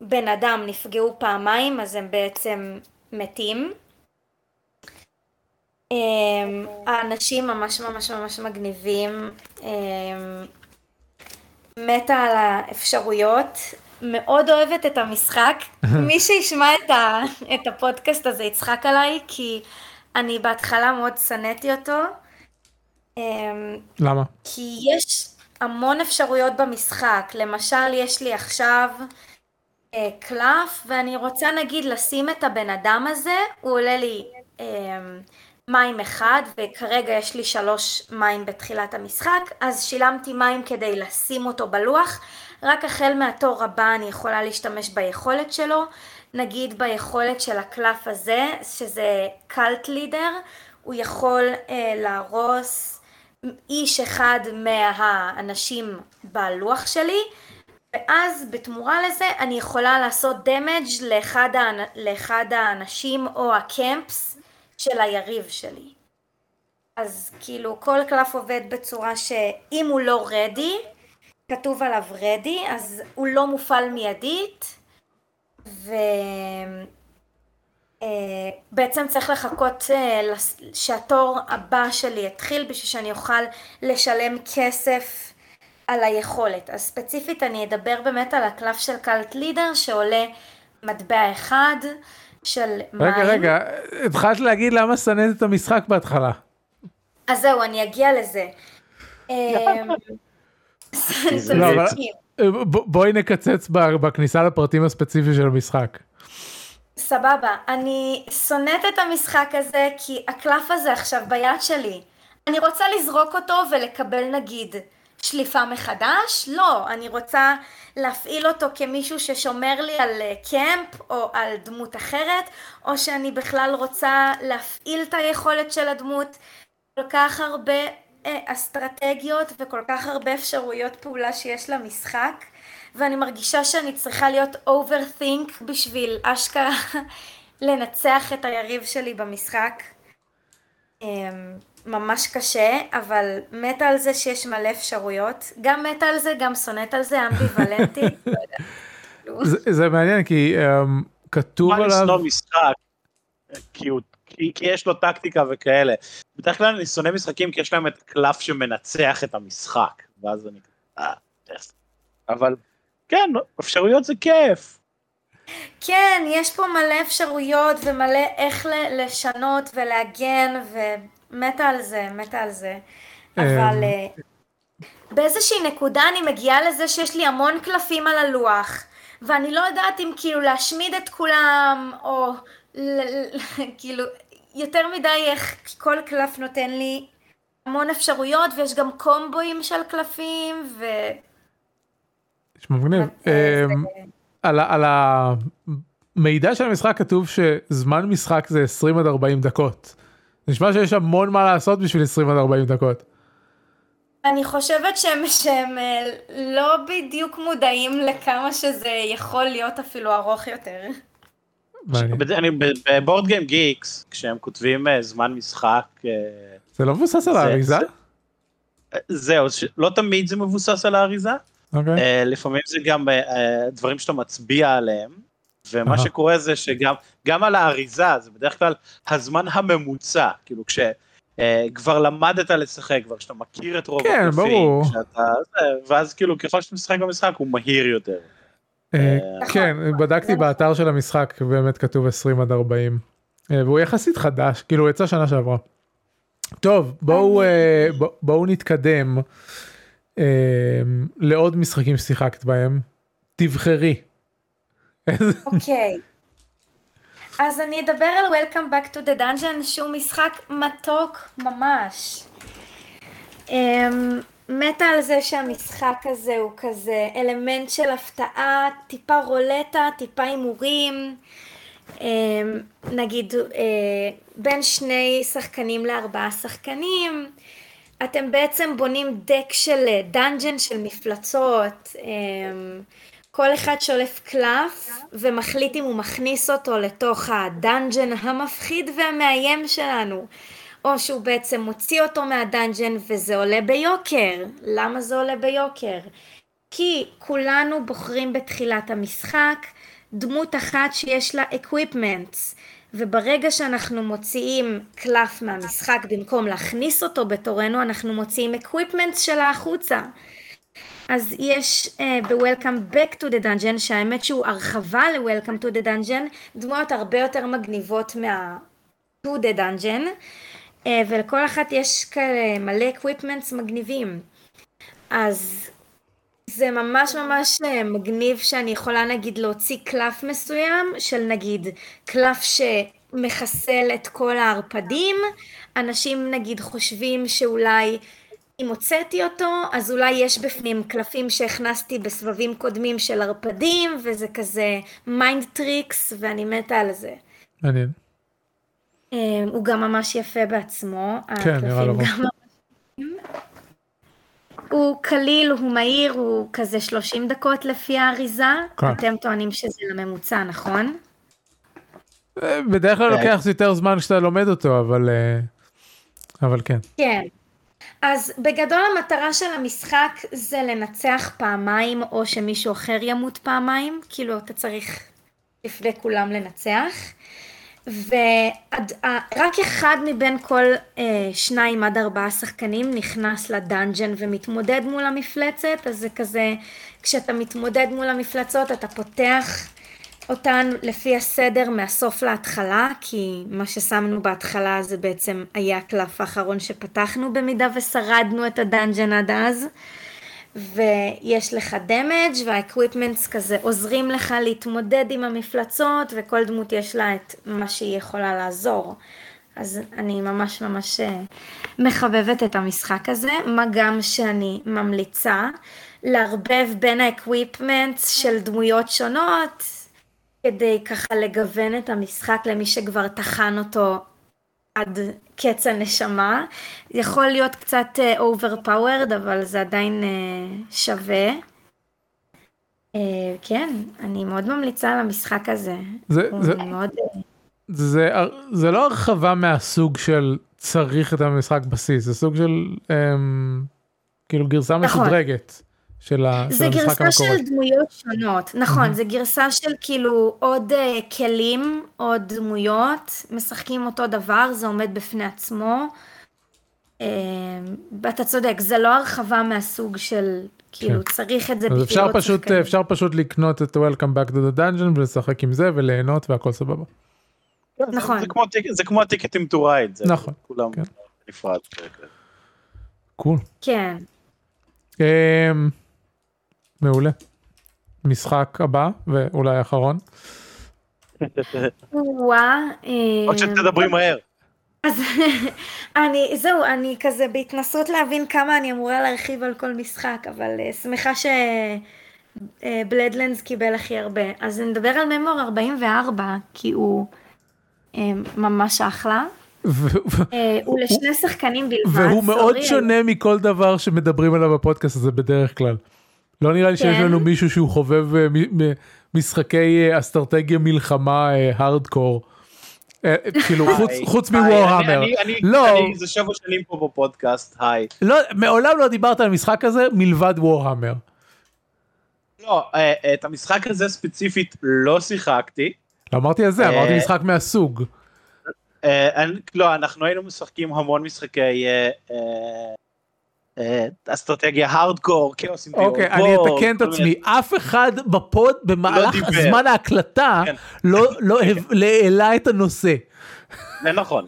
בן אדם נפגעו פעמיים, אז הם בעצם מתים. אמ, האנשים ממש ממש ממש מגניבים. אמ, מתה על האפשרויות. מאוד אוהבת את המשחק. מי שישמע את, ה, את הפודקאסט הזה יצחק עליי, כי אני בהתחלה מאוד שנאתי אותו. אמ, למה? כי יש המון אפשרויות במשחק. למשל, יש לי עכשיו אה, קלף, ואני רוצה נגיד לשים את הבן אדם הזה, הוא עולה לי אה, מים אחד, וכרגע יש לי שלוש מים בתחילת המשחק, אז שילמתי מים כדי לשים אותו בלוח. רק החל מהתור הבא אני יכולה להשתמש ביכולת שלו. נגיד ביכולת של הקלף הזה, שזה קאלט לידר, הוא יכול אה, להרוס איש אחד מהאנשים בלוח שלי, ואז בתמורה לזה אני יכולה לעשות דמג' לאחד, האנ... לאחד האנשים או הקמפס של היריב שלי. אז כאילו כל קלף עובד בצורה שאם הוא לא רדי, כתוב עליו רדי, אז הוא לא מופעל מיידית, ובעצם צריך לחכות אה, שהתור הבא שלי יתחיל בשביל שאני אוכל לשלם כסף על היכולת. אז ספציפית אני אדבר באמת על הקלף של קלט לידר שעולה מטבע אחד של מים. רגע, רגע, התחלת להגיד למה שנאת את המשחק בהתחלה. אז זהו, אני אגיע לזה. אמ, זה לא, בואי נקצץ ב- בכניסה לפרטים הספציפיים של המשחק. סבבה, אני שונאת את המשחק הזה כי הקלף הזה עכשיו ביד שלי. אני רוצה לזרוק אותו ולקבל נגיד שליפה מחדש? לא, אני רוצה להפעיל אותו כמישהו ששומר לי על אה, קמפ או על דמות אחרת, או שאני בכלל רוצה להפעיל את היכולת של הדמות. כל כך הרבה אה, אסטרטגיות וכל כך הרבה אפשרויות פעולה שיש למשחק. ואני מרגישה שאני צריכה להיות overthink בשביל אשכרה לנצח את היריב שלי במשחק. אמ, ממש קשה, אבל מתה על זה שיש מלא אפשרויות. גם מתה על זה, גם שונאת על זה, אמביוולנטית. לא יודעת. זה, זה מעניין כי um, כתוב מה עליו, לשנוא משחק? כי הוא- כי כי יש לו טקטיקה וכאלה. בדרך כלל אני שונא משחקים כי יש להם את קלף שמנצח את המשחק. ואז אני... אה. אבל כן, אפשרויות זה כיף. כן, יש פה מלא אפשרויות ומלא איך לשנות ולהגן, ומתה על זה, מתה על זה. אבל אה, באיזושהי נקודה אני מגיעה לזה שיש לי המון קלפים על הלוח, ואני לא יודעת אם כאילו להשמיד את כולם, או כאילו, יותר מדי איך כל קלף נותן לי המון אפשרויות, ויש גם קומבואים של קלפים, ו... יש מגניב, אה, על, המידע של המשחק כתוב שזמן משחק זה 20 עד 40 דקות. נשמע שיש המון מה לעשות בשביל 20 עד 40 דקות. אני חושבת שהם, שהם אה, לא בדיוק מודעים לכמה שזה יכול להיות אפילו ארוך יותר. אני בבורד גיים גיקס, כשהם כותבים אה, זמן משחק, אה, זה לא מבוסס על זה- האריזה? זהו, לא תמיד זה מבוסס על האריזה. אוקיי. לפעמים זה גם דברים שאתה מצביע עליהם, ומה. שקורה זה שגם גם על האריזה זה בדרך כלל הזמן הממוצע, כאילו כשכבר למדת לשחק, כבר שאתה מכיר את רוב כן, ברור. כשאתה, זה, ואז כאילו ככל שאתה משחק במשחק הוא מהיר יותר. אה, נכון. כן, בדקתי זה באתר של המשחק באמת כתוב 20 עד 40 אה, והוא יחסית חדש כאילו הוא יצא שנה שעברה. טוב בואו אה, בואו נתקדם אה, לעוד משחקים ששיחקת בהם תבחרי. אוקיי. אז אני אדבר על Welcome Back to the Dungeon שהוא משחק מתוק ממש. אמ, מתה על זה שהמשחק הזה הוא כזה אלמנט של הפתעה, טיפה רולטה, טיפה הימורים. אמ, נגיד אה, בין שני שחקנים לארבעה שחקנים. אתם בעצם בונים deck של dungeon של מפלצות. אמ, כל אחד שולף קלף ומחליט אם הוא מכניס אותו לתוך ה dungeon המפחיד והמאיים שלנו. או שהוא בעצם מוציא אותו מה dungeon וזה עולה ביוקר. למה זה עולה ביוקר? כי כולנו בוחרים בתחילת המשחק דמות אחת שיש לה equipments. וברגע שאנחנו מוציאים קלף מהמשחק במקום להכניס אותו בתורנו אנחנו מוציאים equipment שלה החוצה אז יש uh, ב-Welcome Back to the Dungeon שהאמת שהוא הרחבה ל-Welcome to the Dungeon דמויות הרבה יותר מגניבות מה- to the Dungeon uh, ולכל אחת יש כאלה מלא equipments מגניבים. אז זה ממש ממש אה, מגניב שאני יכולה נגיד להוציא קלף מסוים של נגיד קלף שמחסל את כל הערפדים, אנשים נגיד חושבים שאולי אם הוצאתי אותו אז אולי יש בפנים קלפים שהכנסתי בסבבים קודמים של ערפדים וזה כזה mind tricks ואני מתה על זה. מעניין. אה, הוא גם ממש יפה בעצמו, כן, נראה גם הוא קליל, הוא מהיר, הוא כזה 30 דקות לפי האריזה. כן. אתם טוענים שזה לממוצע, נכון? אה, בדרך כלל כן. לוקח יותר זמן כשאתה לומד אותו, אבל... אה, אבל כן. כן. אז בגדול המטרה של המשחק זה לנצח פעמיים, או שמישהו אחר ימות פעמיים, כאילו אתה צריך לפני כולם לנצח. ורק אחד מבין כל אה, שניים עד ארבעה שחקנים נכנס לדאנג'ן ומתמודד מול המפלצת, אז זה כזה, כשאתה מתמודד מול המפלצות אתה פותח אותן לפי הסדר מהסוף להתחלה, כי מה ששמנו בהתחלה זה בעצם היה הקלף האחרון שפתחנו במידה ושרדנו את הדאנג'ן עד אז. ויש לך damage וה equipments כזה עוזרים לך להתמודד עם המפלצות וכל דמות יש לה את מה שהיא יכולה לעזור. אז אני ממש ממש אה, מחבבת את המשחק הזה, מה גם שאני ממליצה לערבב בין ה equipments של דמויות שונות כדי ככה לגוון את המשחק למי שכבר טחן אותו עד קץ הנשמה. יכול להיות קצת overpowered אבל זה עדיין אה, שווה. אה, כן, אני מאוד ממליצה על המשחק הזה. זה, הוא זה, מאוד... אה, זה, זה לא הרחבה מהסוג של צריך את המשחק בסיס, זה סוג של אמ, כאילו גרסה נכון. משודרגת של, ה, של זה המשחק גרסה המקורי. של דמויות שונות, נכון, זה גרסה של כאילו עוד אה, כלים, עוד דמויות, משחקים אותו דבר, זה עומד בפני עצמו. אה, ואתה צודק, זה לא הרחבה מהסוג של כאילו צריך את זה בשביל אפשר פשוט, שחקנים. אפשר פשוט לקנות את Welcome Back to the Dungeon ולשחק עם זה וליהנות והכל סבבה. נכון. זה כמו טיק- זה כמו Ticket to Ride. זה נכון, כולם כן. נפרד. cool. כן. אמ, מעולה. משחק הבא ואולי האחרון. וואה. עוד שתדברי מהר. אז אני, זהו, אני כזה בהתנסות להבין כמה אני אמורה להרחיב על כל משחק, אבל אה, שמחה שבלדלנדס קיבל הכי הרבה. אז נדבר על ממור 44, כי הוא אה, ממש אחלה. אה, הוא לשני שחקנים בלבד. והוא מאוד שונה מכל דבר שמדברים עליו בפודקאסט הזה בדרך כלל. לא נראה לי שיש כן. לנו מישהו שהוא חובב אה, מ- מ- משחקי אה, אסטרטגיה מלחמה הארדקור. כאילו חוץ- מוורהמר. לא. זה שבע שנים פה בפודקאסט, היי. לא, מעולם לא דיברת על המשחק הזה מלבד וורהמר. לא, אה, את המשחק הזה ספציפית לא שיחקתי. לא אמרתי על זה, אמרתי אה, משחק מהסוג. אה, אני- לא, אנחנו היינו משחקים המון משחקי אה, אה, אה, אסטרטגיה הארדקור, כאוס עם אוקיי, אני אתקן את עצמי, אף אחד בפוד במהלך דיבר. זמן ההקלטה כן. לא לא לא העלה את הנושא. זה נכון.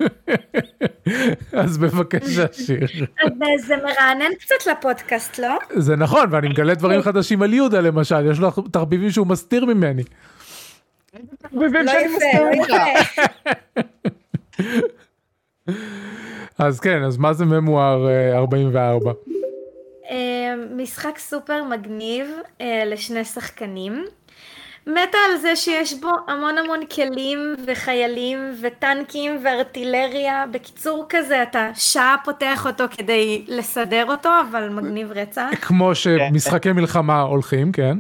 אז בבקשה שיר. אה, זה מרענן קצת לפודקאסט, לא? זה נכון, ואני מגלה דברים חדשים על יהודה למשל, יש לו תחביבים שהוא מסתיר ממני. לא יפה, לא יפה. אז כן, אז מה זה ממואר אה, 44? אה, משחק סופר מגניב אה, לשני שחקנים. מתה על זה שיש בו המון המון כלים וחיילים וטנקים וארטילריה. בקיצור כזה אתה שעה פותח אותו כדי לסדר אותו, אבל מגניב רצח. כמו שמשחקי מלחמה הולכים, כן?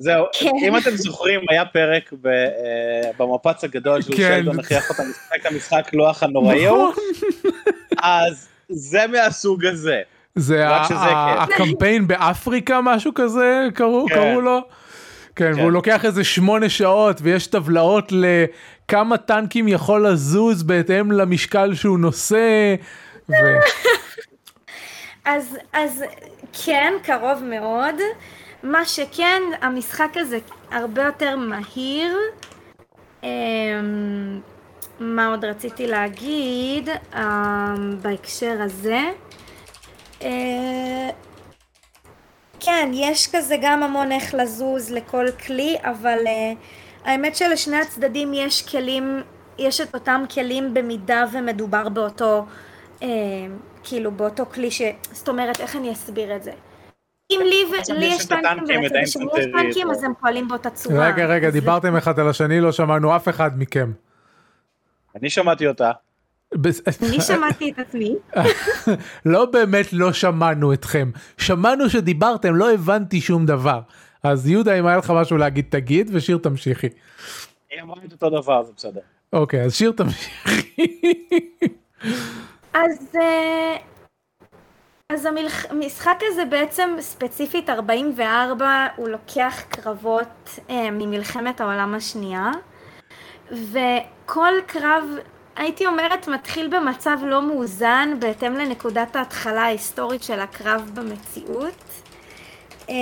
זהו, כן. אם אתם זוכרים, היה פרק ב- אה, במפץ הגדול של כן. שלדון הכריח אותם לשחק את המשחק לוח הנוראי ההוא, נכון. אז זה מהסוג הזה. זה כיף. הקמפיין באפריקה, משהו כזה, קראו כן. קראו לו? כן, כן. והוא לוקח איזה שמונה שעות ויש טבלאות לכמה טנקים יכול לזוז בהתאם למשקל שהוא נושא. ו... אז, אז כן, קרוב מאוד. מה שכן, המשחק הזה הרבה יותר מהיר. אמ, מה עוד רציתי להגיד אמ, בהקשר הזה? אה, כן, יש כזה גם המון איך לזוז לכל כלי, אבל אה, האמת שלשני הצדדים יש כלים, יש את אותם כלים במידה ומדובר באותו, אה, כאילו באותו כלי ש... זאת אומרת, איך אני אסביר את זה? אם לי, יש טנקים השני יש טנקים, אז הם פועלים באותה צורה. רגע, רגע, דיברתם אחד על השני, לא שמענו אף אחד מכם. אני שמעתי אותה. אני שמעתי את עצמי. לא באמת לא שמענו אתכם. שמענו שדיברתם, לא הבנתי שום דבר. אז יהודה, אם היה לך משהו להגיד, תגיד, ושיר תמשיכי. היא אמרה את אותו דבר, זה בסדר. אוקיי, אז שיר תמשיכי. אז, אה, אז המשחק הזה בעצם ספציפית 44 הוא לוקח קרבות אה, ממלחמת העולם השנייה וכל קרב הייתי אומרת מתחיל במצב לא מאוזן בהתאם לנקודת ההתחלה ההיסטורית של הקרב במציאות. אה,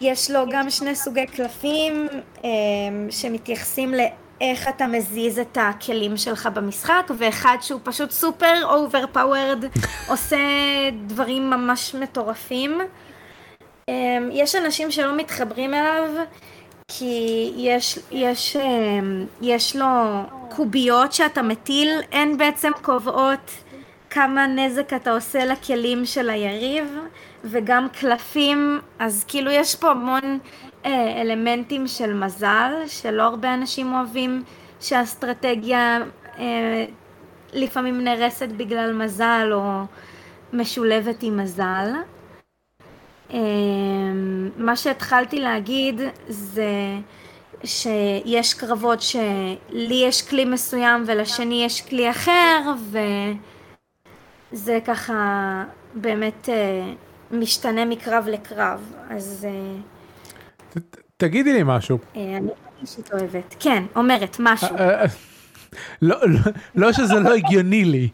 יש לו גם שני סוגי קלפים אה, שמתייחסים לאיך אתה מזיז את הכלים שלך במשחק, ואחד שהוא פשוט super overpowered, עושה דברים ממש מטורפים. אה, יש אנשים שלא מתחברים אליו, כי יש, יש, אה, יש לו קוביות שאתה מטיל, הן בעצם קובעות כמה נזק אתה עושה לכלים של היריב, וגם קלפים, אז כאילו יש פה המון אלמנטים של מזל, שלא הרבה אנשים אוהבים שהאסטרטגיה אה, לפעמים נהרסת בגלל מזל או משולבת עם מזל. אה, מה שהתחלתי להגיד זה שיש קרבות שלי יש כלי מסוים ולשני יש כלי אחר וזה ככה באמת אה, משתנה מקרב לקרב אז אה, תגידי לי משהו. אה, אני אישית אוהבת כן אומרת משהו אה, לא, לא, לא שזה לא הגיוני לי,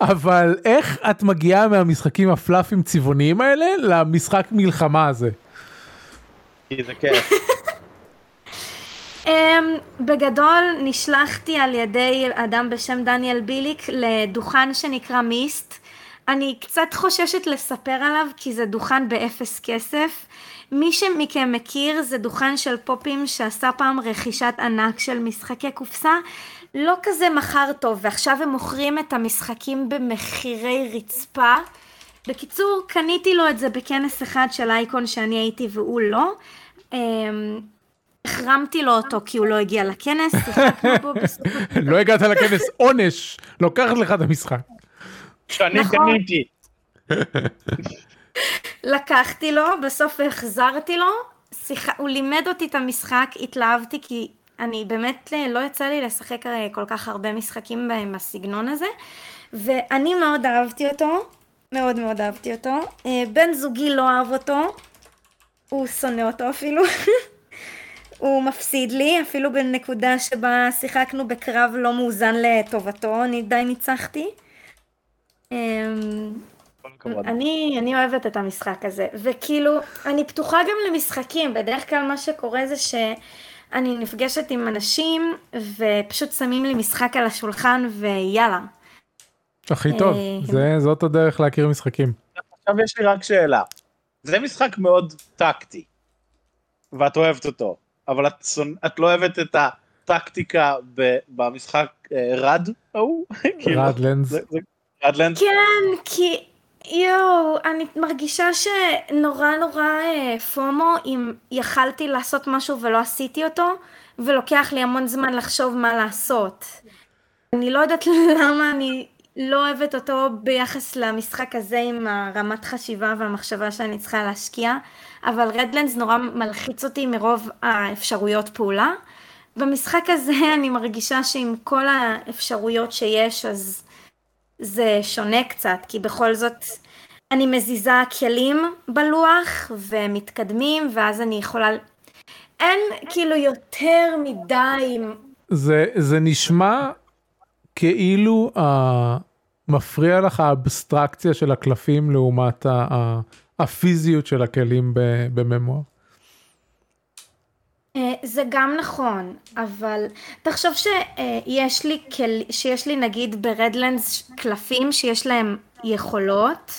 אבל איך את מגיעה מהמשחקים הפלאפים צבעוניים האלה למשחק מלחמה הזה? כי זה כיף. Um, בגדול נשלחתי על ידי אדם בשם דניאל ביליק לדוכן שנקרא מיסט. אני קצת חוששת לספר עליו כי זה דוכן באפס כסף. מי שמכם מכיר זה דוכן של פופים שעשה פעם רכישת ענק של משחקי קופסה. לא כזה מכר טוב ועכשיו הם מוכרים את המשחקים במחירי רצפה. בקיצור קניתי לו את זה בכנס אחד של אייקון שאני הייתי והוא לא. Um, החרמתי לו אותו כי הוא לא הגיע לכנס, לא הגעת לכנס עונש, לוקחת לך את המשחק. שאני נכון. קניתי. לקחתי לו, בסוף החזרתי לו, שיח... הוא לימד אותי את המשחק, התלהבתי כי אני באמת לא יצא לי לשחק הרי כל כך הרבה משחקים עם הסגנון הזה, ואני מאוד אהבתי אותו, מאוד מאוד אהבתי אותו. אה, בן זוגי לא אהב אותו, הוא שונא אותו אפילו. הוא מפסיד לי, אפילו בנקודה שבה שיחקנו בקרב לא מאוזן לטובתו, אני די ניצחתי. אני, אני אוהבת את המשחק הזה, וכאילו, אני פתוחה גם למשחקים, בדרך כלל מה שקורה זה שאני נפגשת עם אנשים ופשוט שמים לי משחק על השולחן ויאללה. הכי טוב, אה, זה, זאת הדרך להכיר משחקים. עכשיו יש לי רק שאלה. זה משחק מאוד טקטי, ואת אוהבת אותו, אבל את. את לא אוהבת את הטקטיקה ב... במשחק אה, רד ההוא? רדלנדס. זה- רדלנד? כן, כי יואו, אני מרגישה שנורא נורא אה, פומו אם יכלתי לעשות משהו ולא עשיתי אותו, ולוקח לי המון זמן לחשוב מה לעשות. אני לא יודעת למה אני לא אוהבת אותו ביחס למשחק הזה עם הרמת חשיבה והמחשבה שאני צריכה להשקיע, אבל רדלנדס נורא מלחיץ אותי מרוב האפשרויות פעולה. במשחק הזה אני מרגישה שעם כל האפשרויות שיש אז זה שונה קצת, כי בכל זאת אני מזיזה כלים בלוח ומתקדמים ואז אני יכולה... אין כאילו יותר מדי... זה, זה נשמע כאילו uh, מפריע לך האבסטרקציה של הקלפים לעומת ה, ה, הפיזיות של הכלים בממואר. אה, זה גם נכון, אבל תחשוב שיש לי, כל, שיש לי נגיד ברדלנדס קלפים שיש להם יכולות,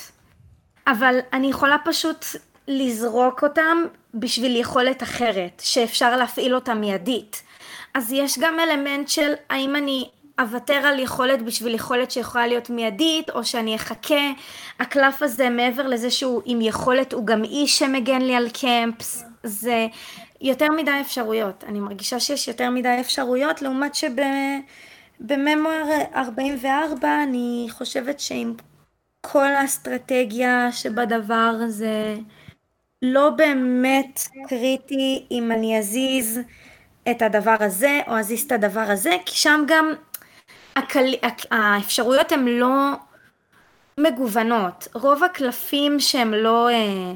אבל אני יכולה פשוט לזרוק אותם בשביל יכולת אחרת, שאפשר להפעיל אותה מיידית. אז יש גם אלמנט של האם אני אוותר על יכולת בשביל יכולת שיכולה להיות מיידית, או שאני אחכה. הקלף הזה, מעבר לזה שהוא עם יכולת, הוא גם איש שמגן לי על קמפס. זה יותר מדי אפשרויות. אני מרגישה שיש יותר מדי אפשרויות, לעומת שבממואר 44 אני חושבת שעם כל האסטרטגיה שבדבר זה לא באמת קריטי אם אני אזיז את הדבר הזה או אזיז את הדבר הזה, כי שם גם הקל... האפשרויות הן לא מגוונות. רוב הקלפים שהם לא אה,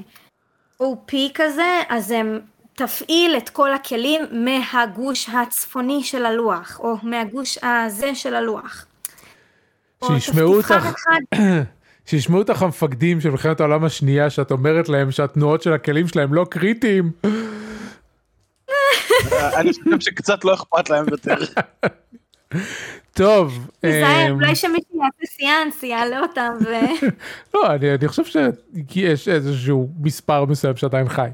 OP כזה, אז הם תפעיל את כל הכלים מהגוש הצפוני של הלוח, או מהגוש הזה של הלוח. שישמעו אותך, שישמעו אותך המפקדים של מלחמת העולם השנייה, שאת אומרת להם שהתנועות של הכלים שלהם לא קריטיים. אני חושב שקצת לא אכפת להם יותר. טוב. תיזהר, אולי שמישהו יעשה סיאנס, יעלה אותם ו... לא, אני חושב שיש איזשהו מספר מסוים שעדיין חי.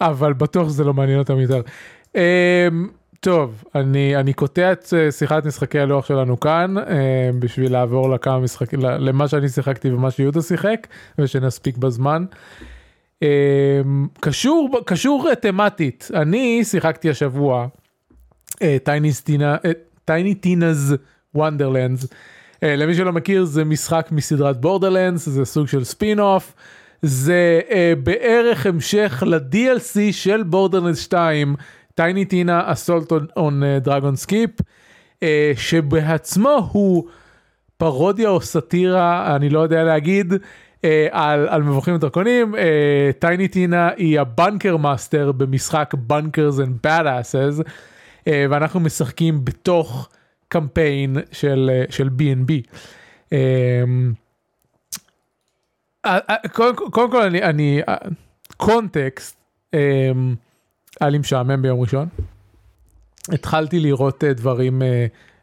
אבל בטוח שזה לא מעניין אותם יותר. Um, טוב, אני, אני קוטע את אה, שיחת משחקי הלוח שלנו כאן um, בשביל לעבור לכמה משחקים, למה שאני שיחקתי ומה שיהודה שיחק ושנספיק בזמן. אמ, קשור, קשור תמטית, אני שיחקתי השבוע Tiny Tina's Wonderlands. למי שלא מכיר זה משחק מסדרת בורדרלנדס, זה סוג של ספין אוף. זה אה, בערך המשך ל-DLC של בורדרלנדס 2, Tiny Tina's Assault on Dragon Keep, שבעצמו הוא פרודיה או סאטירה, אני לא יודע להגיד, אה, על, על מבוכים ודרקונים. טייני טינה היא ה Bunker Master במשחק Bunkers and Badasses, אה, ואנחנו משחקים בתוך קמפיין של, אה, של B&B. אה, אה, קודם כל אני, אני context, אמ, היה לי משעמם ביום ראשון. התחלתי לראות אה, דברים,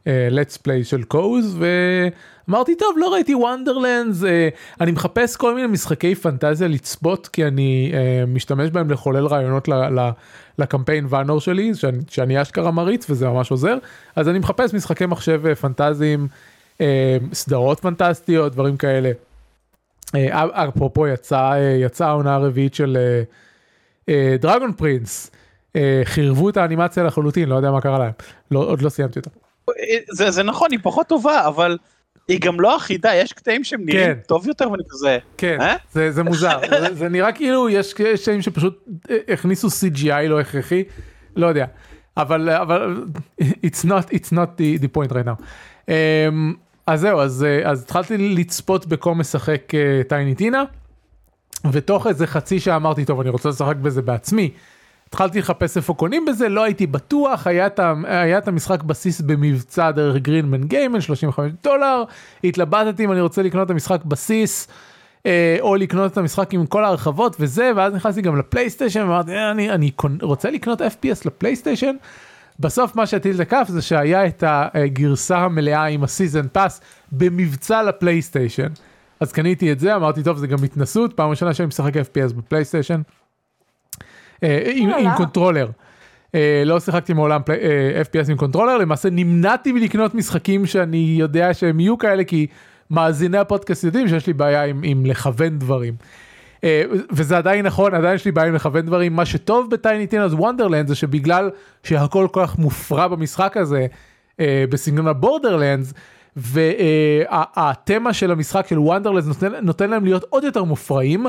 let's play של קוז ואמרתי טוב לא ראיתי וונדרלנדס אני מחפש כל מיני משחקי פנטזיה לצפות כי אני משתמש בהם לחולל רעיונות לקמפיין ואנור שלי שאני אשכרה מריץ וזה ממש עוזר אז אני מחפש משחקי מחשב פנטזיים סדרות פנטסטיות דברים כאלה. אה, אפרופו יצא יצאה העונה הרביעית של דרגון אה, פרינס אה, חירבו את האנימציה לחלוטין לא יודע מה קרה להם לא, עוד לא סיימתי אותה. זה, זה נכון היא פחות טובה אבל היא גם לא אחידה יש קטעים שהם נראים כן. טוב יותר ואני כזה כן אה? זה, זה מוזר זה, זה נראה כאילו יש קטעים שפשוט הכניסו CGI לא הכרחי לא יודע אבל אבל it's not it's not the, the point right now. Um, אז זהו, אז, אה, אז התחלתי לצפות בקום משחק טייני אה, טינה, ותוך איזה חצי שעה אמרתי, טוב, אני רוצה לשחק בזה בעצמי. התחלתי לחפש איפה קונים בזה, לא הייתי בטוח, היה את המשחק בסיס במבצע דרך גרינמן גיימן, 35 דולר, התלבטתי אם אני רוצה לקנות את המשחק בסיס, אה, או לקנות את המשחק עם כל ההרחבות וזה, ואז נכנסתי גם לפלייסטיישן, ואמרתי, אני, אני רוצה לקנות FPS לפלייסטיישן. בסוף מה שהטיל את הכף זה שהיה את הגרסה המלאה עם ה season pass במבצע לפלייסטיישן. אז קניתי את זה, אמרתי טוב זה גם התנסות, פעם ראשונה שאני משחק FPS בפלייסטיישן. אה, עם, controller. אה, לא שיחקתי מעולם אה, FPS עם controller, למעשה נמנעתי מלקנות משחקים שאני יודע שהם יהיו כאלה כי מאזיני הפודקאסט יודעים שיש לי בעיה עם לכוון דברים. אה, וזה עדיין נכון, עדיין יש לי בעיה עם לכוון דברים. מה שטוב ב Tiny Tina's Wonderlands זה שבגלל שהכל כל כך מופרע במשחק הזה, אה, בסגנון הבורדרלנדס, והתמה של המשחק של וונדרלנד נותן, נותן להם להיות עוד יותר מופרעים.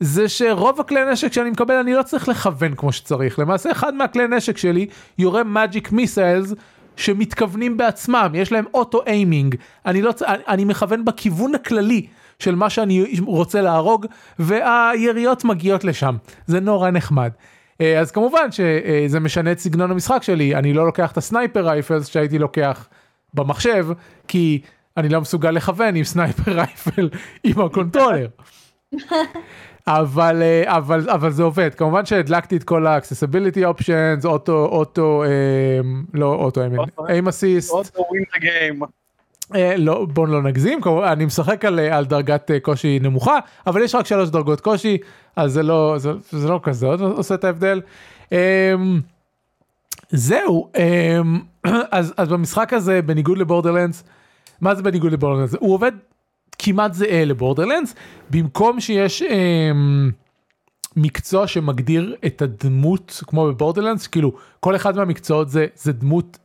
זה שרוב הכלי נשק שאני מקבל אני לא צריך לכוון כמו שצריך למעשה אחד מהכלי נשק שלי יורה magic missiles שמתכוונים בעצמם יש להם auto aiming אני לא אני, אני מכוון בכיוון הכללי של מה שאני רוצה להרוג והיריות מגיעות לשם זה נורא נחמד. אה, אז כמובן שזה משנה את סגנון המשחק שלי אני לא לוקח את ה sniper rifles שהייתי לוקח במחשב כי אני לא מסוגל לכוון עם sniper rifle עם ה controller. אבל אה, אבל אבל זה עובד כמובן שהדלקתי את כל ה-accessibility options אוטו אוטו אה, לא אוטו איים אסיסט אוטו ווין את הגיים. לא בוא לא נגזים אני משחק על, אה, על דרגת אה, קושי נמוכה אבל יש רק שלוש דרגות קושי אז זה לא זה, זה לא כזה עושה את ההבדל. אה, זהו אה, אז אז במשחק הזה בניגוד לבורדרלנדס מה זה בניגוד לבורדרלנדס הוא עובד כמעט זהה לבורדרלנדס במקום שיש אה, מקצוע שמגדיר את הדמות כמו בבורדרלנדס כאילו כל אחד מהמקצועות זה זה דמות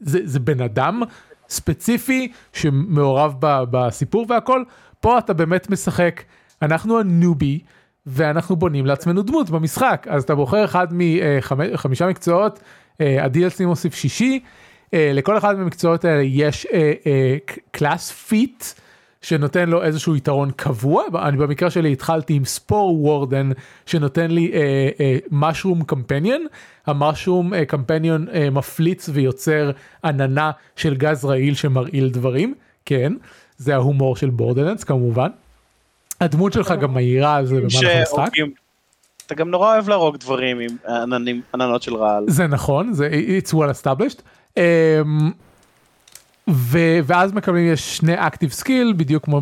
זה, זה בן אדם ספציפי שמעורב ב, בסיפור והכל פה אתה באמת משחק. אנחנו ה newbie ואנחנו בונים לעצמנו דמות במשחק. אז אתה בוחר אחד מחמישה מקצועות אה, ה-DLC מוסיף שישי. אה, לכל אחד מהמקצועות האלה יש class feat שנותן לו איזשהו יתרון קבוע אני במקרה שלי התחלתי עם Spore Warden שנותן לי mushroom companion ה mushroom companion מפליץ ויוצר עננה של גז רעיל שמרעיל דברים כן זה ההומור של בורדרלנדס כמובן. הדמות שלך גם מעירה על זה במהלך המשחק. אתה גם נורא אוהב להרוג דברים עם עננים- עננות של רעל. זה נכון זה it's well established. ו- ואז מקבלים יש שני active skill בדיוק כמו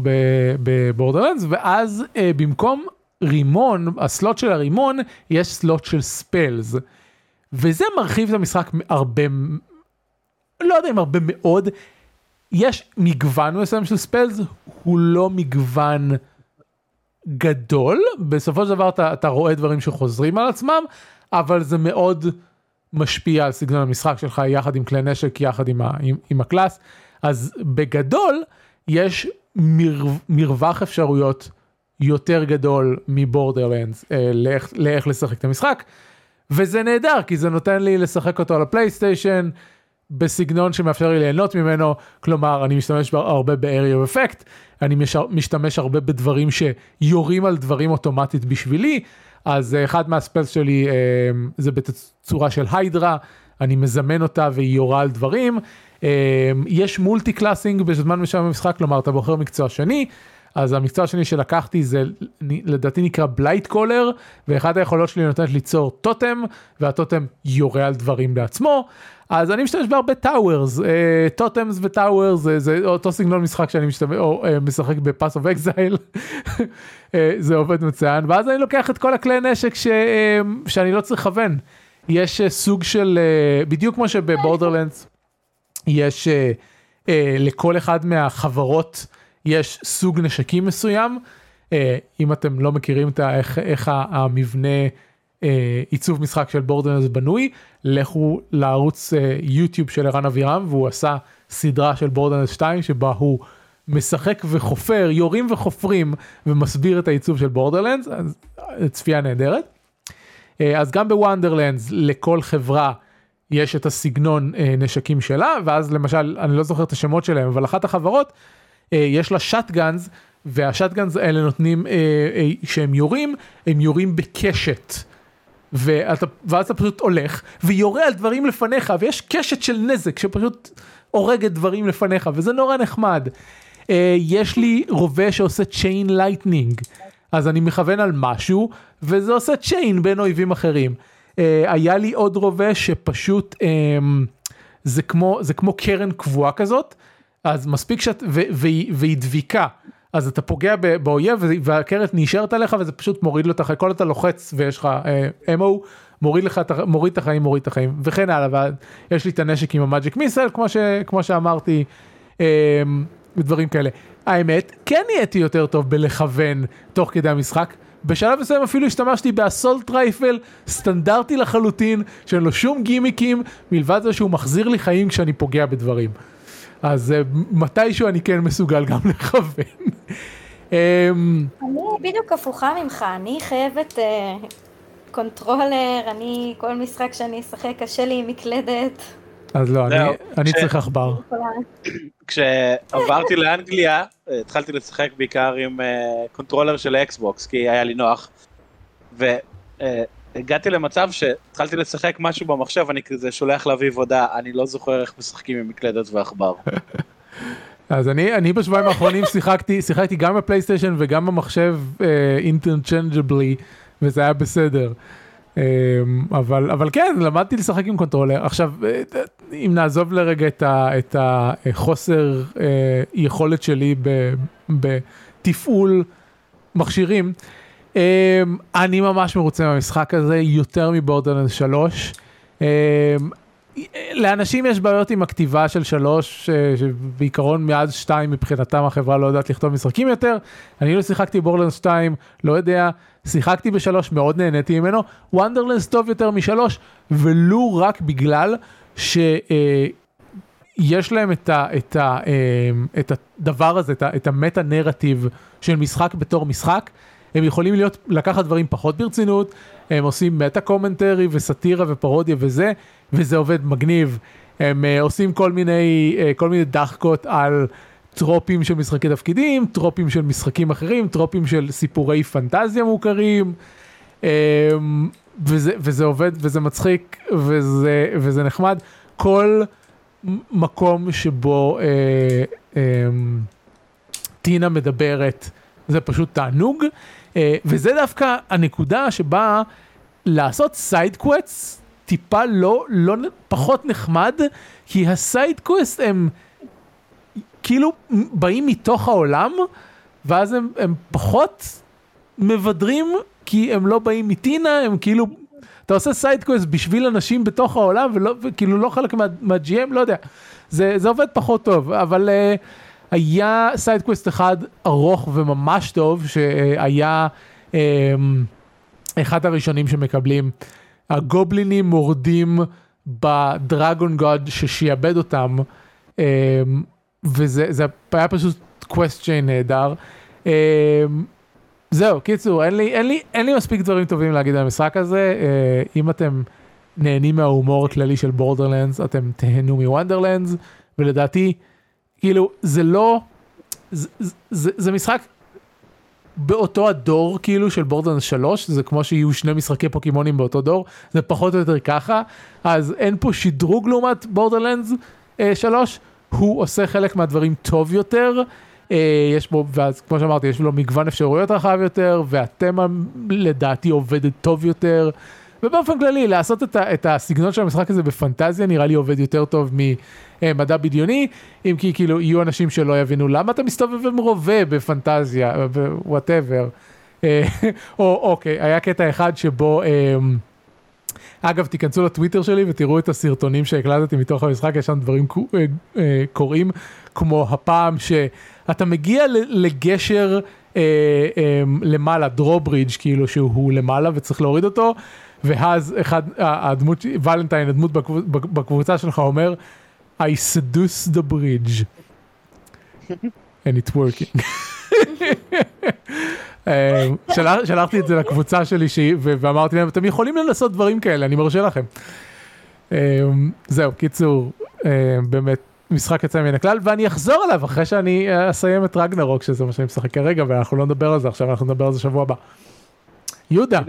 בבורדרלנדס ואז אה, במקום רימון ה slot של הרימון יש slot של spells. וזה מרחיב את המשחק הרבה לא יודע אם הרבה מאוד יש מגוון מסוים של spells הוא לא מגוון גדול בסופו של דבר אתה, אתה רואה דברים שחוזרים על עצמם אבל זה מאוד משפיע על סגנון המשחק שלך יחד עם כלי נשק יחד עם, ה, עם, עם ה class. אז בגדול יש מר, מרווח אפשרויות יותר גדול מבורדרלנדס אה, לאיך, לאיך לשחק את המשחק. וזה נהדר כי זה נותן לי לשחק אותו על הפלייסטיישן בסגנון שמאפשר לי ליהנות ממנו. כלומר אני משתמש הרבה ב-area of effect אני מש- משתמש הרבה בדברים שיורים על דברים אוטומטית בשבילי אז אה, אחד מהספלס שלי אה, זה בצורה של היידרה אני מזמן אותה והיא יורה על דברים. אה, יש multiclassing בזמן מסוים במשחק כלומר אתה בוחר מקצוע שני אז המקצוע השני שלקחתי זה לדעתי נקרא Blightcaller ואחד היכולות שלי נותנת ליצור טוטם והטוטם יורה על דברים בעצמו. אז אני משתמש בהרבה towers totems ו towers זה, אותו סגנון משחק שאני משתמש או אה, משחק ב Path of Exile זה עובד מצוין. ואז אני לוקח את כל הכלי נשק ש, אה, שאני לא צריך לכוון. יש אה, סוג של אה, בדיוק כמו שבבורדרלנדס יש אה, אה, לכל אחד מהחברות יש סוג נשקים מסוים אה, אם אתם לא מכירים את איך, איך המבנה אה, עיצוב משחק של בורדרלנדס בנוי לכו לערוץ אה, יוטיוב של ערן אבירם והוא עשה סדרה של בורדרלנדס 2 שבה הוא משחק וחופר יורים וחופרים ומסביר את העיצוב של בורדרלנדס אז צפייה נהדרת. אז גם בוונדרלנדס לכל חברה יש את הסגנון נשקים שלה ואז למשל אני לא זוכר את השמות שלהם אבל אחת החברות יש לה שטגאנס והשטגאנס האלה נותנים אה, אה, שהם יורים הם יורים בקשת. ואתה, ואז אתה פשוט הולך ויורה על דברים לפניך ויש קשת של נזק שפשוט הורגת דברים לפניך וזה נורא נחמד. אה, יש לי רובה שעושה chain lightning אז אני מכוון על משהו וזה עושה chain בין אויבים אחרים. אה, היה לי עוד רובה שפשוט אמ, זה כמו זה כמו קרן קבועה כזאת אז מספיק שאת והיא, דביקה אז אתה פוגע באויב והקרן נשארת עליך וזה פשוט מוריד לו את החיים כל אתה לוחץ ויש לך ammo מוריד לך מוריד את החיים מוריד את החיים וכן הלאה ויש לי את הנשק עם המאג'יק מיסל כמו ש, כמו שאמרתי אמ, ודברים כאלה האמת כן נהייתי יותר טוב בלכוון תוך כדי המשחק. בשלב מסוים אפילו השתמשתי באסולט רייפל סטנדרטי לחלוטין שאין לו שום גימיקים מלבד זה שהוא מחזיר לי חיים כשאני פוגע בדברים. אז אה, מתישהו אני כן מסוגל גם לכוון. אמ, אני בדיוק הפוכה ממך, אני חייבת אה, controller, אני, כל משחק שאני אשחק קשה לי עם מקלדת. אז לא, אני- צריך עכבר. כשעברתי לאנגליה, אה, התחלתי לשחק בעיקר עם אה, controller של ה Xbox, כי היה לי נוח. והגעתי למצב שהתחלתי לשחק משהו במחשב, אני כזה שולח לאביב הודעה, אני לא זוכר איך משחקים עם מקלדת ועכבר. אז אני, אני בשבועיים האחרונים שיחקתי, שיחקתי גם ב PlayStation וגם במחשב interchangeably, וזה היה בסדר. אה, אבל, אבל כן, למדתי לשחק עם controller. עכשיו, אה, אם נעזוב לרגע את, ה, את החוסר אה, יכולת שלי בתפעול מכשירים, אה, אני ממש מרוצה מהמשחק הזה, יותר מ Borderlands 3. אה, לאנשים יש בעיות עם הכתיבה של שלוש, אה, שבעיקרון מאז שתיים מבחינתם החברה לא יודעת לכתוב משחקים יותר. אני לא שיחקתי Borderlands 2, לא יודע, שיחקתי בשלוש, מאוד נהניתי ממנו. Wonderlands טוב יותר משלוש, ולו רק בגלל שיש להם את, ה, את, ה, אה, את הדבר הזה, את, ה, את ה meta narrative של משחק בתור משחק. הם יכולים להיות, לקחת דברים פחות ברצינות, הם עושים meta commentary וסאטירה ופרודיה וזה, וזה עובד מגניב. הם אה, עושים כל מיני, אה, כל מיני דחקות על טרופים של משחקי תפקידים, טרופים של משחקים אחרים, טרופים של סיפורי פנטזיה מוכרים, אמ, וזה, וזה עובד וזה מצחיק וזה, וזה נחמד. כל מקום שבו אה, אמ, טינה מדברת זה פשוט תענוג, וזה דווקא הנקודה שבה לעשות side quest טיפה לא, לא, פחות נחמד, כי ה side quest הם כאילו באים מתוך העולם, ואז הם, הם פחות מבדרים, כי הם לא באים מטינה, הם כאילו, אתה עושה side quest בשביל אנשים בתוך העולם, ולא, וכאילו לא חלק מה, מה-GM, לא יודע, זה, זה עובד פחות טוב, אבל... אה, היה side quest אחד ארוך וממש טוב שהיה אמ, אחד הראשונים שמקבלים הגובלינים מורדים ב dragon god ששיעבד אותם אמ, וזה זה היה פשוט quest chain נהדר. אמ, זהו קיצור אין לי אין לי אין לי מספיק דברים טובים להגיד על המשחק הזה אה, אם אתם נהנים מההומור הכללי של Borderlands אתם תהנו מ Wonderlands ולדעתי. כאילו זה לא זה, זה, זה משחק באותו הדור כאילו של בורדרלנד 3 זה כמו שיהיו שני משחקי פוקימונים באותו דור זה פחות או יותר ככה אז אין פה שדרוג לעומת בורדרלנדס אה, 3 הוא עושה חלק מהדברים טוב יותר אה, יש בו ואז כמו שאמרתי יש לו מגוון אפשרויות רחב יותר והתמה לדעתי עובדת טוב יותר. ובאופן כללי לעשות את, ה, את הסגנון של המשחק הזה בפנטזיה נראה לי עובד יותר טוב ממדע בדיוני אם כי כאילו יהיו אנשים שלא יבינו למה אתה מסתובב עם רובה בפנטזיה whatever. או אוקיי היה קטע אחד שבו אמ, אגב תיכנסו לטוויטר שלי ותראו את הסרטונים שהקלטתי מתוך המשחק יש שם דברים אה, אה, קורים כמו הפעם שאתה מגיע לגשר אה, אה, למעלה drawbridge כאילו שהוא למעלה וצריך להוריד אותו ואז אחד הדמות ולנטיין הדמות בקבוצה שלך אומר I seduce the bridge and it's working. שלח, שלחתי את זה לקבוצה שלי ואמרתי להם אתם יכולים לנסות דברים כאלה אני מרשה לכם. זהו קיצור באמת משחק יצא מן הכלל ואני אחזור אליו אחרי שאני אסיים את רגנרוק שזה מה שאני משחק כרגע ואנחנו לא נדבר על זה עכשיו אנחנו נדבר על זה שבוע הבא. יהודה.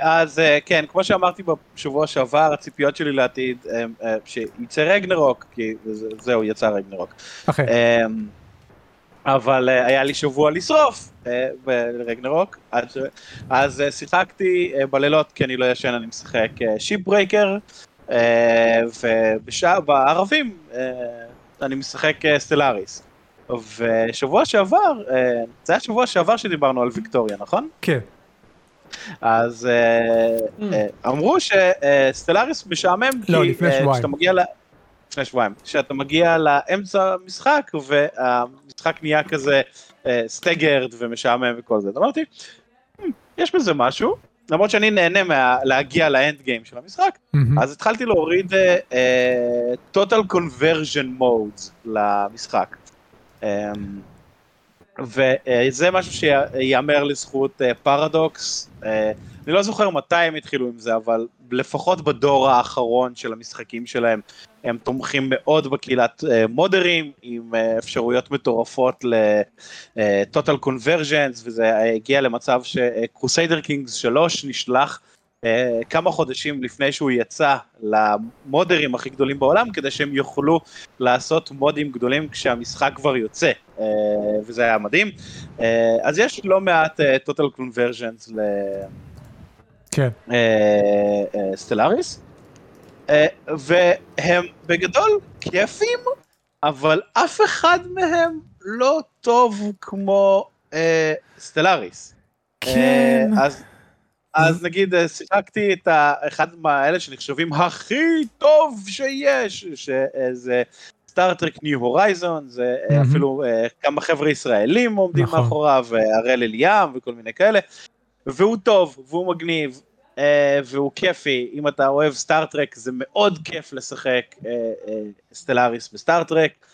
אז כן, כמו שאמרתי בשבוע שעבר, הציפיות שלי לעתיד שיצא רגנרוק, כי זהו, יצא רגנרוק. אבל היה לי שבוע לשרוף ברגנרוק, אז שיחקתי בלילות כי אני לא ישן, אני משחק Shipbreaker, ובערבים אני משחק Stellaris. ושבוע שעבר, זה היה שבוע שעבר שדיברנו על ויקטוריה, נכון? כן. אז אמרו שסטלאריס משעמם, לא, לפני שבועיים. לפני שבועיים, שאתה מגיע לאמצע המשחק והמשחק נהיה כזה סטגרד ומשעמם וכל זה. אמרתי, יש בזה משהו, למרות שאני נהנה מה, להגיע לאנד גיים של המשחק. אז התחלתי להוריד אה, אה, total conversion modes למשחק. אה, וזה משהו שיאמר לזכות אה, פרדוקס. אה, אני לא זוכר מתי הם התחילו עם זה, אבל לפחות בדור האחרון של המשחקים שלהם, הם תומכים מאוד בקהילת אה, מודרים, עם אפשרויות מטורפות ל-total conversions, וזה הגיע למצב שקרוסיידר קינגס 3 נשלח כמה חודשים לפני שהוא יצא למודרים הכי גדולים בעולם, כדי שהם יוכלו לעשות מודים גדולים כשהמשחק כבר יוצא, אה, וזה היה מדהים. אה, אז יש לא מעט אה, total conversions כן. לסטלאריס, אה, והם בגדול כיפים, אבל אף אחד מהם לא טוב כמו אה, סטלאריס. כן. אה, אז, אז נגיד אה, שיחקתי את אחד מהאלה שנחשבים הכי טוב שיש, שזה Star Trek New Horizons, זה אה. אפילו אה, כמה חבר'ה ישראלים עומדים נכון. מאחוריו, הראל אליאם וכל מיני כאלה, והוא טוב, והוא מגניב, והוא כיפי, אם אתה אוהב Star Trek זה מאוד כיף לשחק Stellaris ב Star Trek,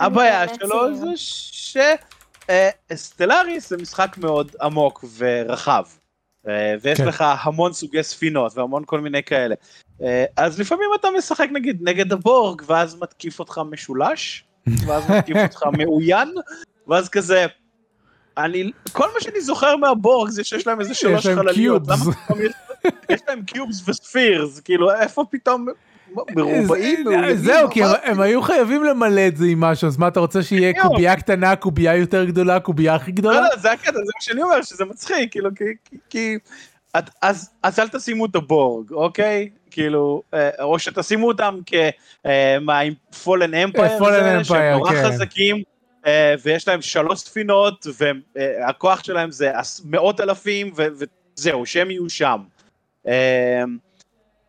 והבעיה שלו. זה ש... אה, סטלאריס זה משחק מאוד עמוק ורחב, אה, ויש כן. לך המון סוגי ספינות והמון כל מיני כאלה. אה, אז לפעמים אתה משחק נגיד נגד הבורג, ואז מתקיף אותך משולש, ואז מתקיף אותך מאוין, ואז כזה... אני, כל מה שאני זוכר מהבורג זה שיש להם איזה שלוש חלליות, קיובס. למה פתאום יש, יש להם קיובס וספירס, כאילו איפה פתאום מרובעים? זה- מאוימים? זהו, כי הם- היו חייבים למלא את זה עם משהו, אז מה אתה רוצה שיהיה. קובייה קטנה, קובייה יותר גדולה, קובייה הכי לא, גדולה? לא, זה הקטע, זה מה שאני אומר, שזה מצחיק, כאילו, כי... אז, אל תשימו את הבורג, אוקיי? כאילו, אה, או שתשימו אותם כ-Fallen Empire, אה, Fallen שהם נורא כן. חזקים, אה, ויש להם שלוש ספינות, והכוח שלהם זה מאות אלפים, וזהו, שהם יהיו שם.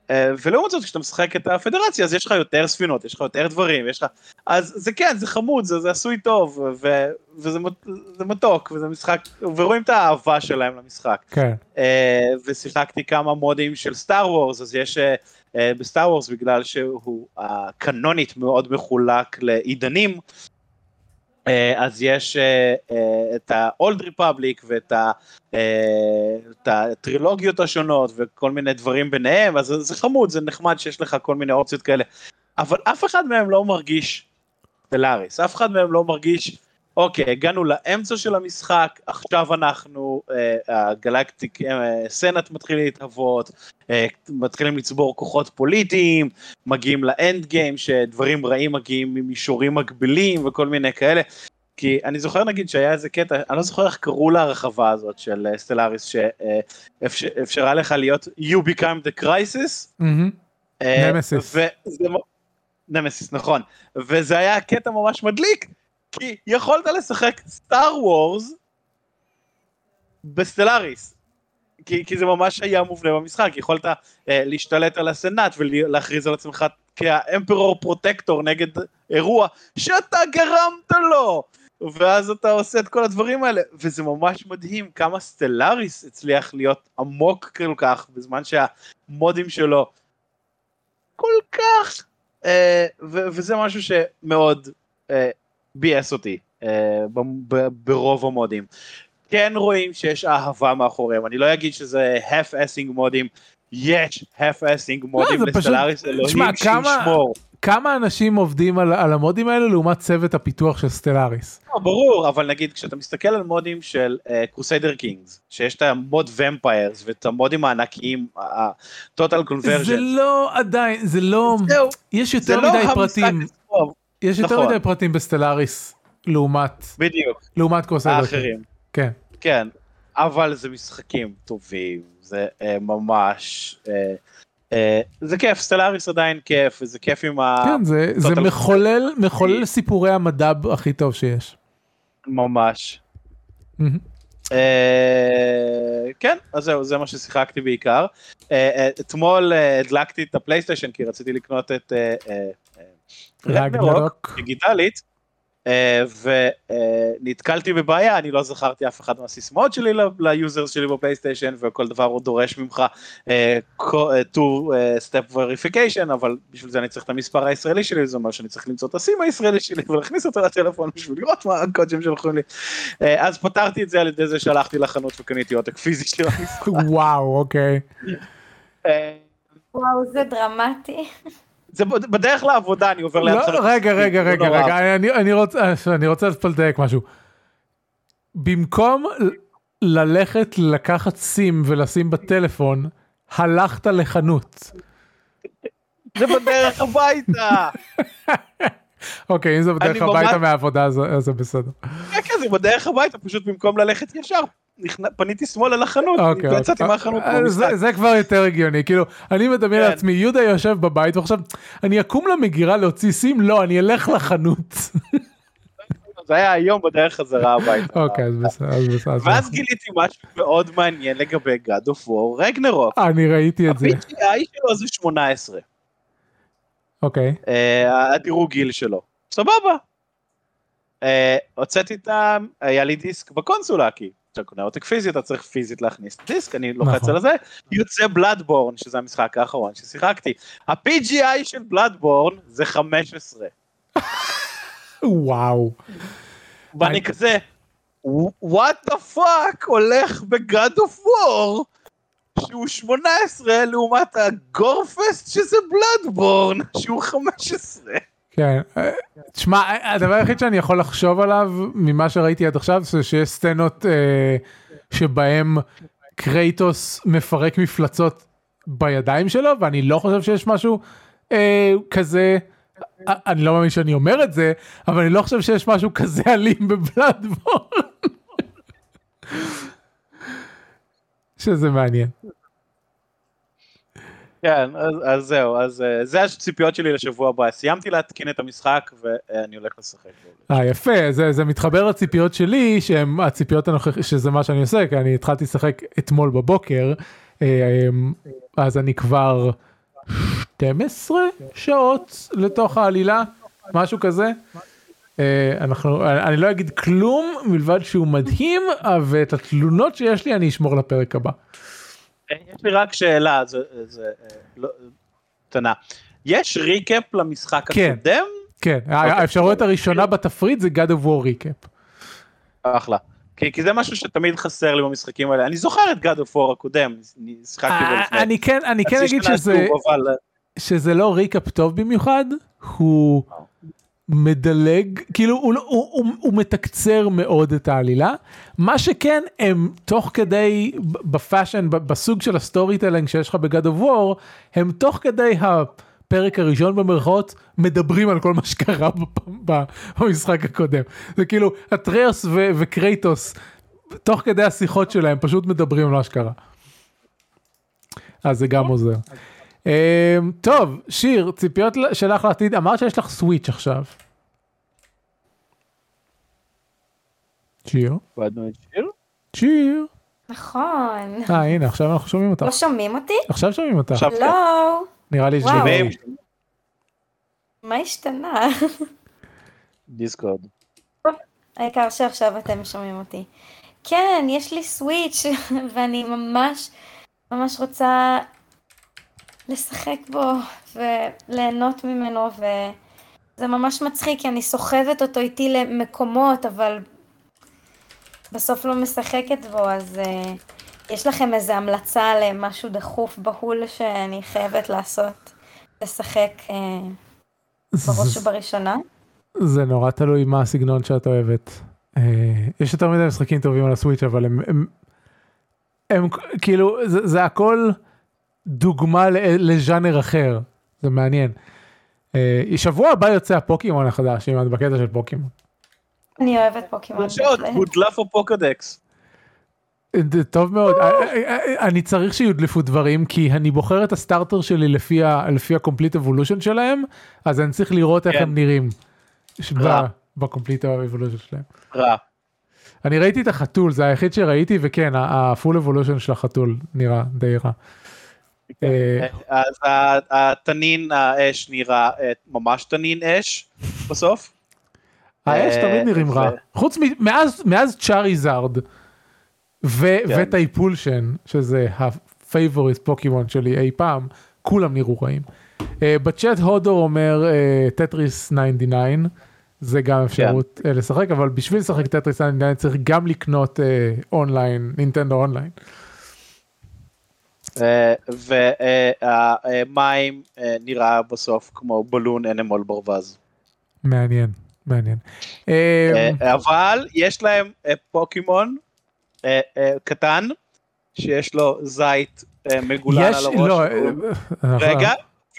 אה, אה, ולעומת זאת, כשאתה משחק את הפדרציה, אז יש לך יותר ספינות, יש לך יותר דברים, יש לך... אז זה כן, זה חמוד, זה, זה עשוי טוב, ו, וזה מתוק, וזה משחק, ורואים את האהבה שלהם למשחק. כן. אה, ושיחקתי כמה מודים של סטאר וורס, אז יש אה, אה, בסטאר וורס, בגלל שהוא הקנונית מאוד מחולק לעידנים, אה, אז יש אה, אה, את ה-Old Republic ואת אה, הטרילוגיות השונות וכל מיני דברים ביניהם, אז זה חמוד, זה נחמד שיש לך כל מיני אופציות כאלה, אבל אף אחד מהם לא מרגיש סטלאריס, אף אחד מהם לא מרגיש, אוקיי, הגענו לאמצע של המשחק, עכשיו אנחנו, אה, הגלקטיק אה, סנאט מתחיל להתהוות, אה, מתחילים לצבור כוחות פוליטיים, מגיעים לאנד גיים, שדברים רעים מגיעים ממישורים מקבילים וכל מיני כאלה. כי אני זוכר נגיד שהיה איזה קטע, אני לא זוכר איך קראו להרחבה הזאת של אה, Stellaris, שאפשרה לך להיות You become the crisis. אה, Nemesis. Nemesis, נכון. וזה היה קטע ממש מדליק, כי יכולת לשחק Star Wars ב Stellaris. כי, כי זה ממש היה מובנה במשחק, יכולת אה, להשתלט על הסנאט ולהכריז על עצמך כאמפרור פרוטקטור נגד אירוע שאתה גרמת לו! ואז אתה עושה את כל הדברים האלה, וזה ממש מדהים כמה סטלאריס הצליח להיות עמוק כל כך, בזמן שהמודים שלו כל כך, אה, וזה משהו שמאוד אה, ביאס אותי אה, ברוב המודים. כן רואים שיש אהבה מאחוריהם, אני לא אגיד שזה half-assing מודים, יש half-assing מודים לא, זה פשוט- ל Stellaris, אלוהים שישמור. כמה אנשים עובדים על, על המודים האלה לעומת צוות הפיתוח של Stellaris? לא, ברור, אבל נגיד כשאתה מסתכל על מודים של Crusader Kings, שיש את המוד vampires ואת המודים הענקיים, ה-total conversion, זה לא עדיין, זה לא, זהו, יש זה יותר לא מדי המשחק פרטים, עצמו, יש יותר נכון. מדי פרטים ב Stellaris לעומת, בדיוק, לעומת Crusader. האחרים. כן. כן, אבל זה משחקים טובים, זה אה, ממש, אה, אה, זה כיף, סטלאריס עדיין כיף, וזה כיף עם ה... כן, זה, זה מחולל, מחולל סיפורי המדע הכי טוב שיש. ממש. אה, כן, אז זהו, זה מה ששיחקתי בעיקר. אה, אה, אתמול הדלקתי את הפלייסטיישן כי רציתי לקנות את רגנרוק. דיגיטלית, אה, ונתקלתי בבעיה, אני לא זכרתי אף אחד מהסיסמאות שלי ל user שלי ב PlayStation, וכל דבר הוא דורש ממך אה, אה, two step verification, אבל בשביל זה אני צריך את המספר הישראלי שלי, זה אומר שאני צריך למצוא את הסים הישראלי שלי ולהכניס אותו לטלפון בשביל לראות מה הקוד שהם שלחו לי. אז פתרתי את זה על ידי זה שהלכתי לחנות וקניתי עותק פיזי של המשחק. וואו, אוקיי. וואו, זה דרמטי. זה בדרך לעבודה אני עובר ליד לא, רגע רגע רגע רגע אני, אני רוצה אני רוצה לדייק משהו. במקום ללכת לקחת סים ולשים בטלפון הלכת לחנות. זה בדרך הביתה. אוקיי אם זה בדרך הביתה מהעבודה אז זה בסדר. כן כן זה בדרך הביתה פשוט במקום ללכת ישר פניתי שמאלה לחנות, אוקיי, ויצאתי אוקיי. מהחנות. זה, זה כבר יותר הגיוני, כאילו, אני מדמיין כן. לעצמי, יהודה יושב בבית ועכשיו, אני אקום למגירה להוציא סים? לא, אני אלך לחנות. זה היה היום בדרך חזרה הביתה. אוקיי, אז בסדר. ואז גיליתי משהו מאוד מעניין לגבי God of War רגנרוק. אני ראיתי את זה. ה-PGI שלו זה 18. אוקיי. אה, הדירוג גיל שלו. סבבה. אה, הוצאתי את ה... היה לי דיסק בקונסולה, כי כשאתה קונה עותק פיזי אתה צריך פיזית להכניס דיסק, אני לוחץ נכון. על זה, יוצא בלאדבורן, שזה המשחק האחרון ששיחקתי. ה-PEGI של בלאדבורן זה 15. וואו. ואני כזה, what the fuck הולך ב God of War שהוא 18 לעומת ה gore-fest שזה בלאדבורן שהוא 15. כן, תשמע, הדבר היחיד שאני יכול לחשוב עליו ממה שראיתי עד עכשיו זה שיש סצנות אה, שבהם קרייטוס מפרק מפלצות בידיים שלו ואני לא חושב שיש משהו אה, כזה, אני לא מאמין שאני אומר את זה, אבל אני לא חושב שיש משהו כזה אלים בבלאדבורן. שזה מעניין. כן, אז, אז זהו, אז אה, זה הציפיות שלי לשבוע הבא, סיימתי להתקין את המשחק ואני הולך לשחק. אה יפה, זה, זה מתחבר לציפיות שלי, שהן הציפיות הנוכחיות, שזה מה שאני עושה, כי אני התחלתי לשחק אתמול בבוקר, אה, אז אני כבר 12 שעות לתוך העלילה, משהו כזה. אה, אנחנו, אני לא אגיד כלום מלבד שהוא מדהים, ואת התלונות שיש לי אני אשמור לפרק הבא. יש לי רק שאלה, זה, זה לא, קטנה. יש recap למשחק כן, הקודם? כן, okay. אוקיי. האפשרויות הראשונה בתפריט זה God of War recap. אחלה. כי, כי זה משהו שתמיד חסר לי במשחקים האלה. אני זוכר את God of War הקודם, שיחקתי בו לפני. אני כן, אני כן אגיד שזה, אבל... שזה לא recap טוב במיוחד, הוא מדלג, כאילו הוא, הוא, הוא, הוא מתקצר מאוד את העלילה. מה שכן, הם תוך כדי, ב fashion, בסוג של ה storytelling שיש לך ב God of War, הם תוך כדי הפרק הראשון במרכאות, מדברים על כל מה שקרה במשחק הקודם. זה כאילו, אטריאוס וקרייטוס, תוך כדי השיחות שלהם, פשוט מדברים על מה שקרה. אז זה גם עוזר. אמ, טוב, שיר, ציפיות שלך לעתיד, אמרת שיש לך סוויץ' עכשיו. שיר? איבדנו את שיר? שיר. נכון. אה, הנה, עכשיו אנחנו שומעים אותך. לא שומעים אותי? עכשיו שומעים אותך. לא. נראה לי שומעים. מה השתנה? דיסקורד. העיקר שעכשיו אתם שומעים אותי. כן, יש לי סוויץ' ואני ממש ממש רוצה לשחק בו וליהנות ממנו וזה ממש מצחיק כי אני סוחבת אותו איתי למקומות אבל בסוף לא משחקת בו אז uh, יש לכם איזה המלצה למשהו דחוף בהול שאני חייבת לעשות לשחק uh, בראש ובראשונה? זה נורא תלוי מה הסגנון שאת אוהבת. Uh, יש יותר מדי משחקים טובים על הסוויץ' אבל הם, הם, הם, הם כאילו זה, זה הכל. דוגמה לז'אנר אחר, זה מעניין. אה, שבוע הבא יוצא הפוקימון החדש, אם את בקטע של פוקימון. אני אוהבת פוקימון. יש עוד, הודלף הפוקדקס. טוב מאוד, אה, אה, אני צריך שיודלפו דברים כי אני בוחר את הסטארטר שלי לפי ה-complete evolution שלהם, אז אני צריך לראות איך כן. הם נראים. רע. ב-complete evolution שלהם. רע. אני ראיתי את החתול, זה היחיד שראיתי, וכן, ה-full evolution של החתול נראה די רע. אה, אז התנין האש נראה ממש תנין אש בסוף. האש אה, תמיד נראים רע. חוץ. מאז, מאז צ'אריזארד כן. וטייפולשן, שזה ה favorite פוקימון שלי אי פעם, כולם נראו רעים. אה, בצ'אט הודו אומר אה, טטריס 99, זה גם אפשרות כן. אה, לשחק, אבל בשביל לשחק טטריס 99 צריך גם לקנות אה, אונליין, נינטנדו אונליין. והמים אה, נראה בסוף כמו בלון אנימול ברווז. מעניין, מעניין. אה, אה, אבל יש להם אה, פוקימון אה, אה, קטן שיש לו זית אה, מגולן על הראש. לא, אה, רגע,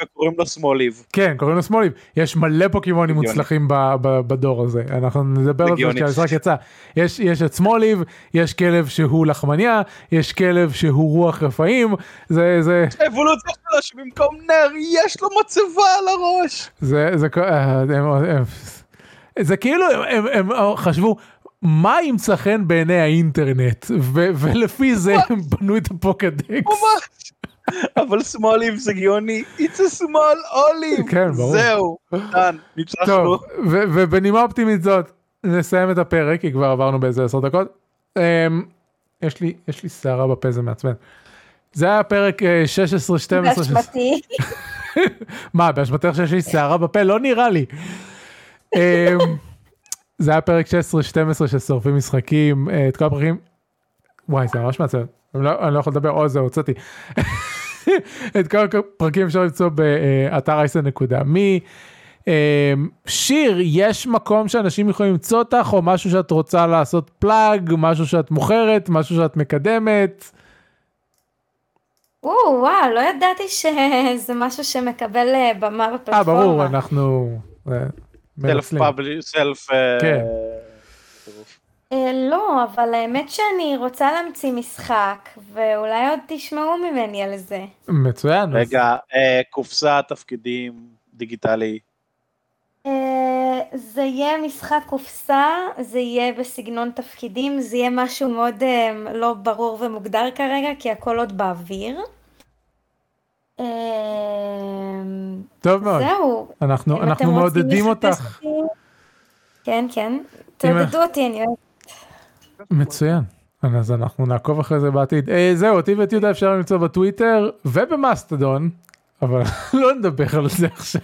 וקוראים לו סמוליב. כן, קוראים לו שמאלים. יש מלא פוקימונים. מוצלחים בדור הזה. אנחנו נדבר על זה. כשהמשחק יצא. יש יש את סמוליב, יש כלב שהוא לחמניה, יש כלב שהוא רוח רפאים, זה, זה, האבולוציה שלו שבמקום נר יש לו מצבה על הראש. זה, זה, אה, הם, הם, זה כאילו, הם, הם, הם חשבו, מה ימצא חן בעיני האינטרנט, ו, ולפי זה הם בנו את הפוקדקס. ממש. אבל סמוליב זה גאוני, it's a small olive. כן, ברור. זהו, דן, ניצחנו. טוב, ו- ובנימה אופטימית זאת, נסיים את הפרק, כי כבר עברנו באיזה עשר דקות. Um, יש לי, יש לי שערה בפה, זה מעצבן. זה היה פרק אה, 16-12. באשמתי. מה, באשמתך שיש לי שערה בפה? לא נראה לי. Um, זה היה פרק 16-12 של שורפים משחקים, אה, את כל הפרקים. וואי, זה ממש מעצבן. אני לא, לא יכול לדבר, או זהו, הוצאתי. את כל הפרקים אפשר למצוא באתר אייסן.מי. אמ, שיר, יש מקום שאנשים יכולים למצוא אותך, או משהו שאת רוצה לעשות פלאג, משהו שאת מוכרת, משהו שאת מקדמת? או, וואו, לא ידעתי שזה משהו שמקבל אה, במה אה, בפלטפורמה. ברור, אנחנו אה, סלף. פאבלי, סלף... כן. אה, לא, אבל האמת שאני רוצה להמציא משחק, ואולי עוד תשמעו ממני על זה. מצוין. רגע, אה, קופסה, תפקידים, דיגיטלי. אה, זה יהיה משחק קופסה, זה יהיה בסגנון תפקידים, זה יהיה משהו מאוד אה, לא ברור ומוגדר כרגע, כי הכל עוד באוויר. אה, טוב מאוד. זהו. אנחנו אנחנו מעודדים אותך. כן, כן. תעודדו אותי, אני אוהבת. מצוין. אז אנחנו נעקוב אחרי זה בעתיד. אה, זהו, אותי ואת יהודה אפשר למצוא בטוויטר ובמאסטדון, אבל לא נדבר על זה עכשיו.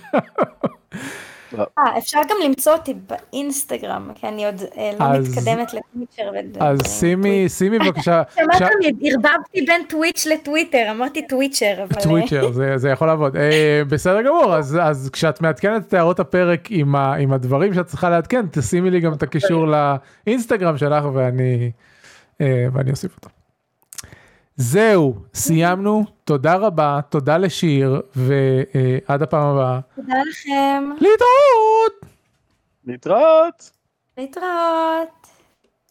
אה, אפשר גם למצוא אותי באינסטגרם, כי אני עוד אה, לא מתקדמת לטוויטר. אז שימי, שימי בבקשה, שמעתם, ערבבתי בין טוויץ' לטוויטר, אמרתי טוויצ'ר, אבל... אה, טוויצ'ר, זה, יכול לעבוד. אה, בסדר גמור, אז, כשאת מעדכנת את הערות הפרק עם, הדברים שאת צריכה לעדכן, תשימי לי גם את הקישור לאינסטגרם שלך ואני אוסיף אותו. זהו, סיימנו, תודה רבה, תודה לשיר, ועד הפעם הבאה. תודה לכם, להתראות! להתראות! להתראות.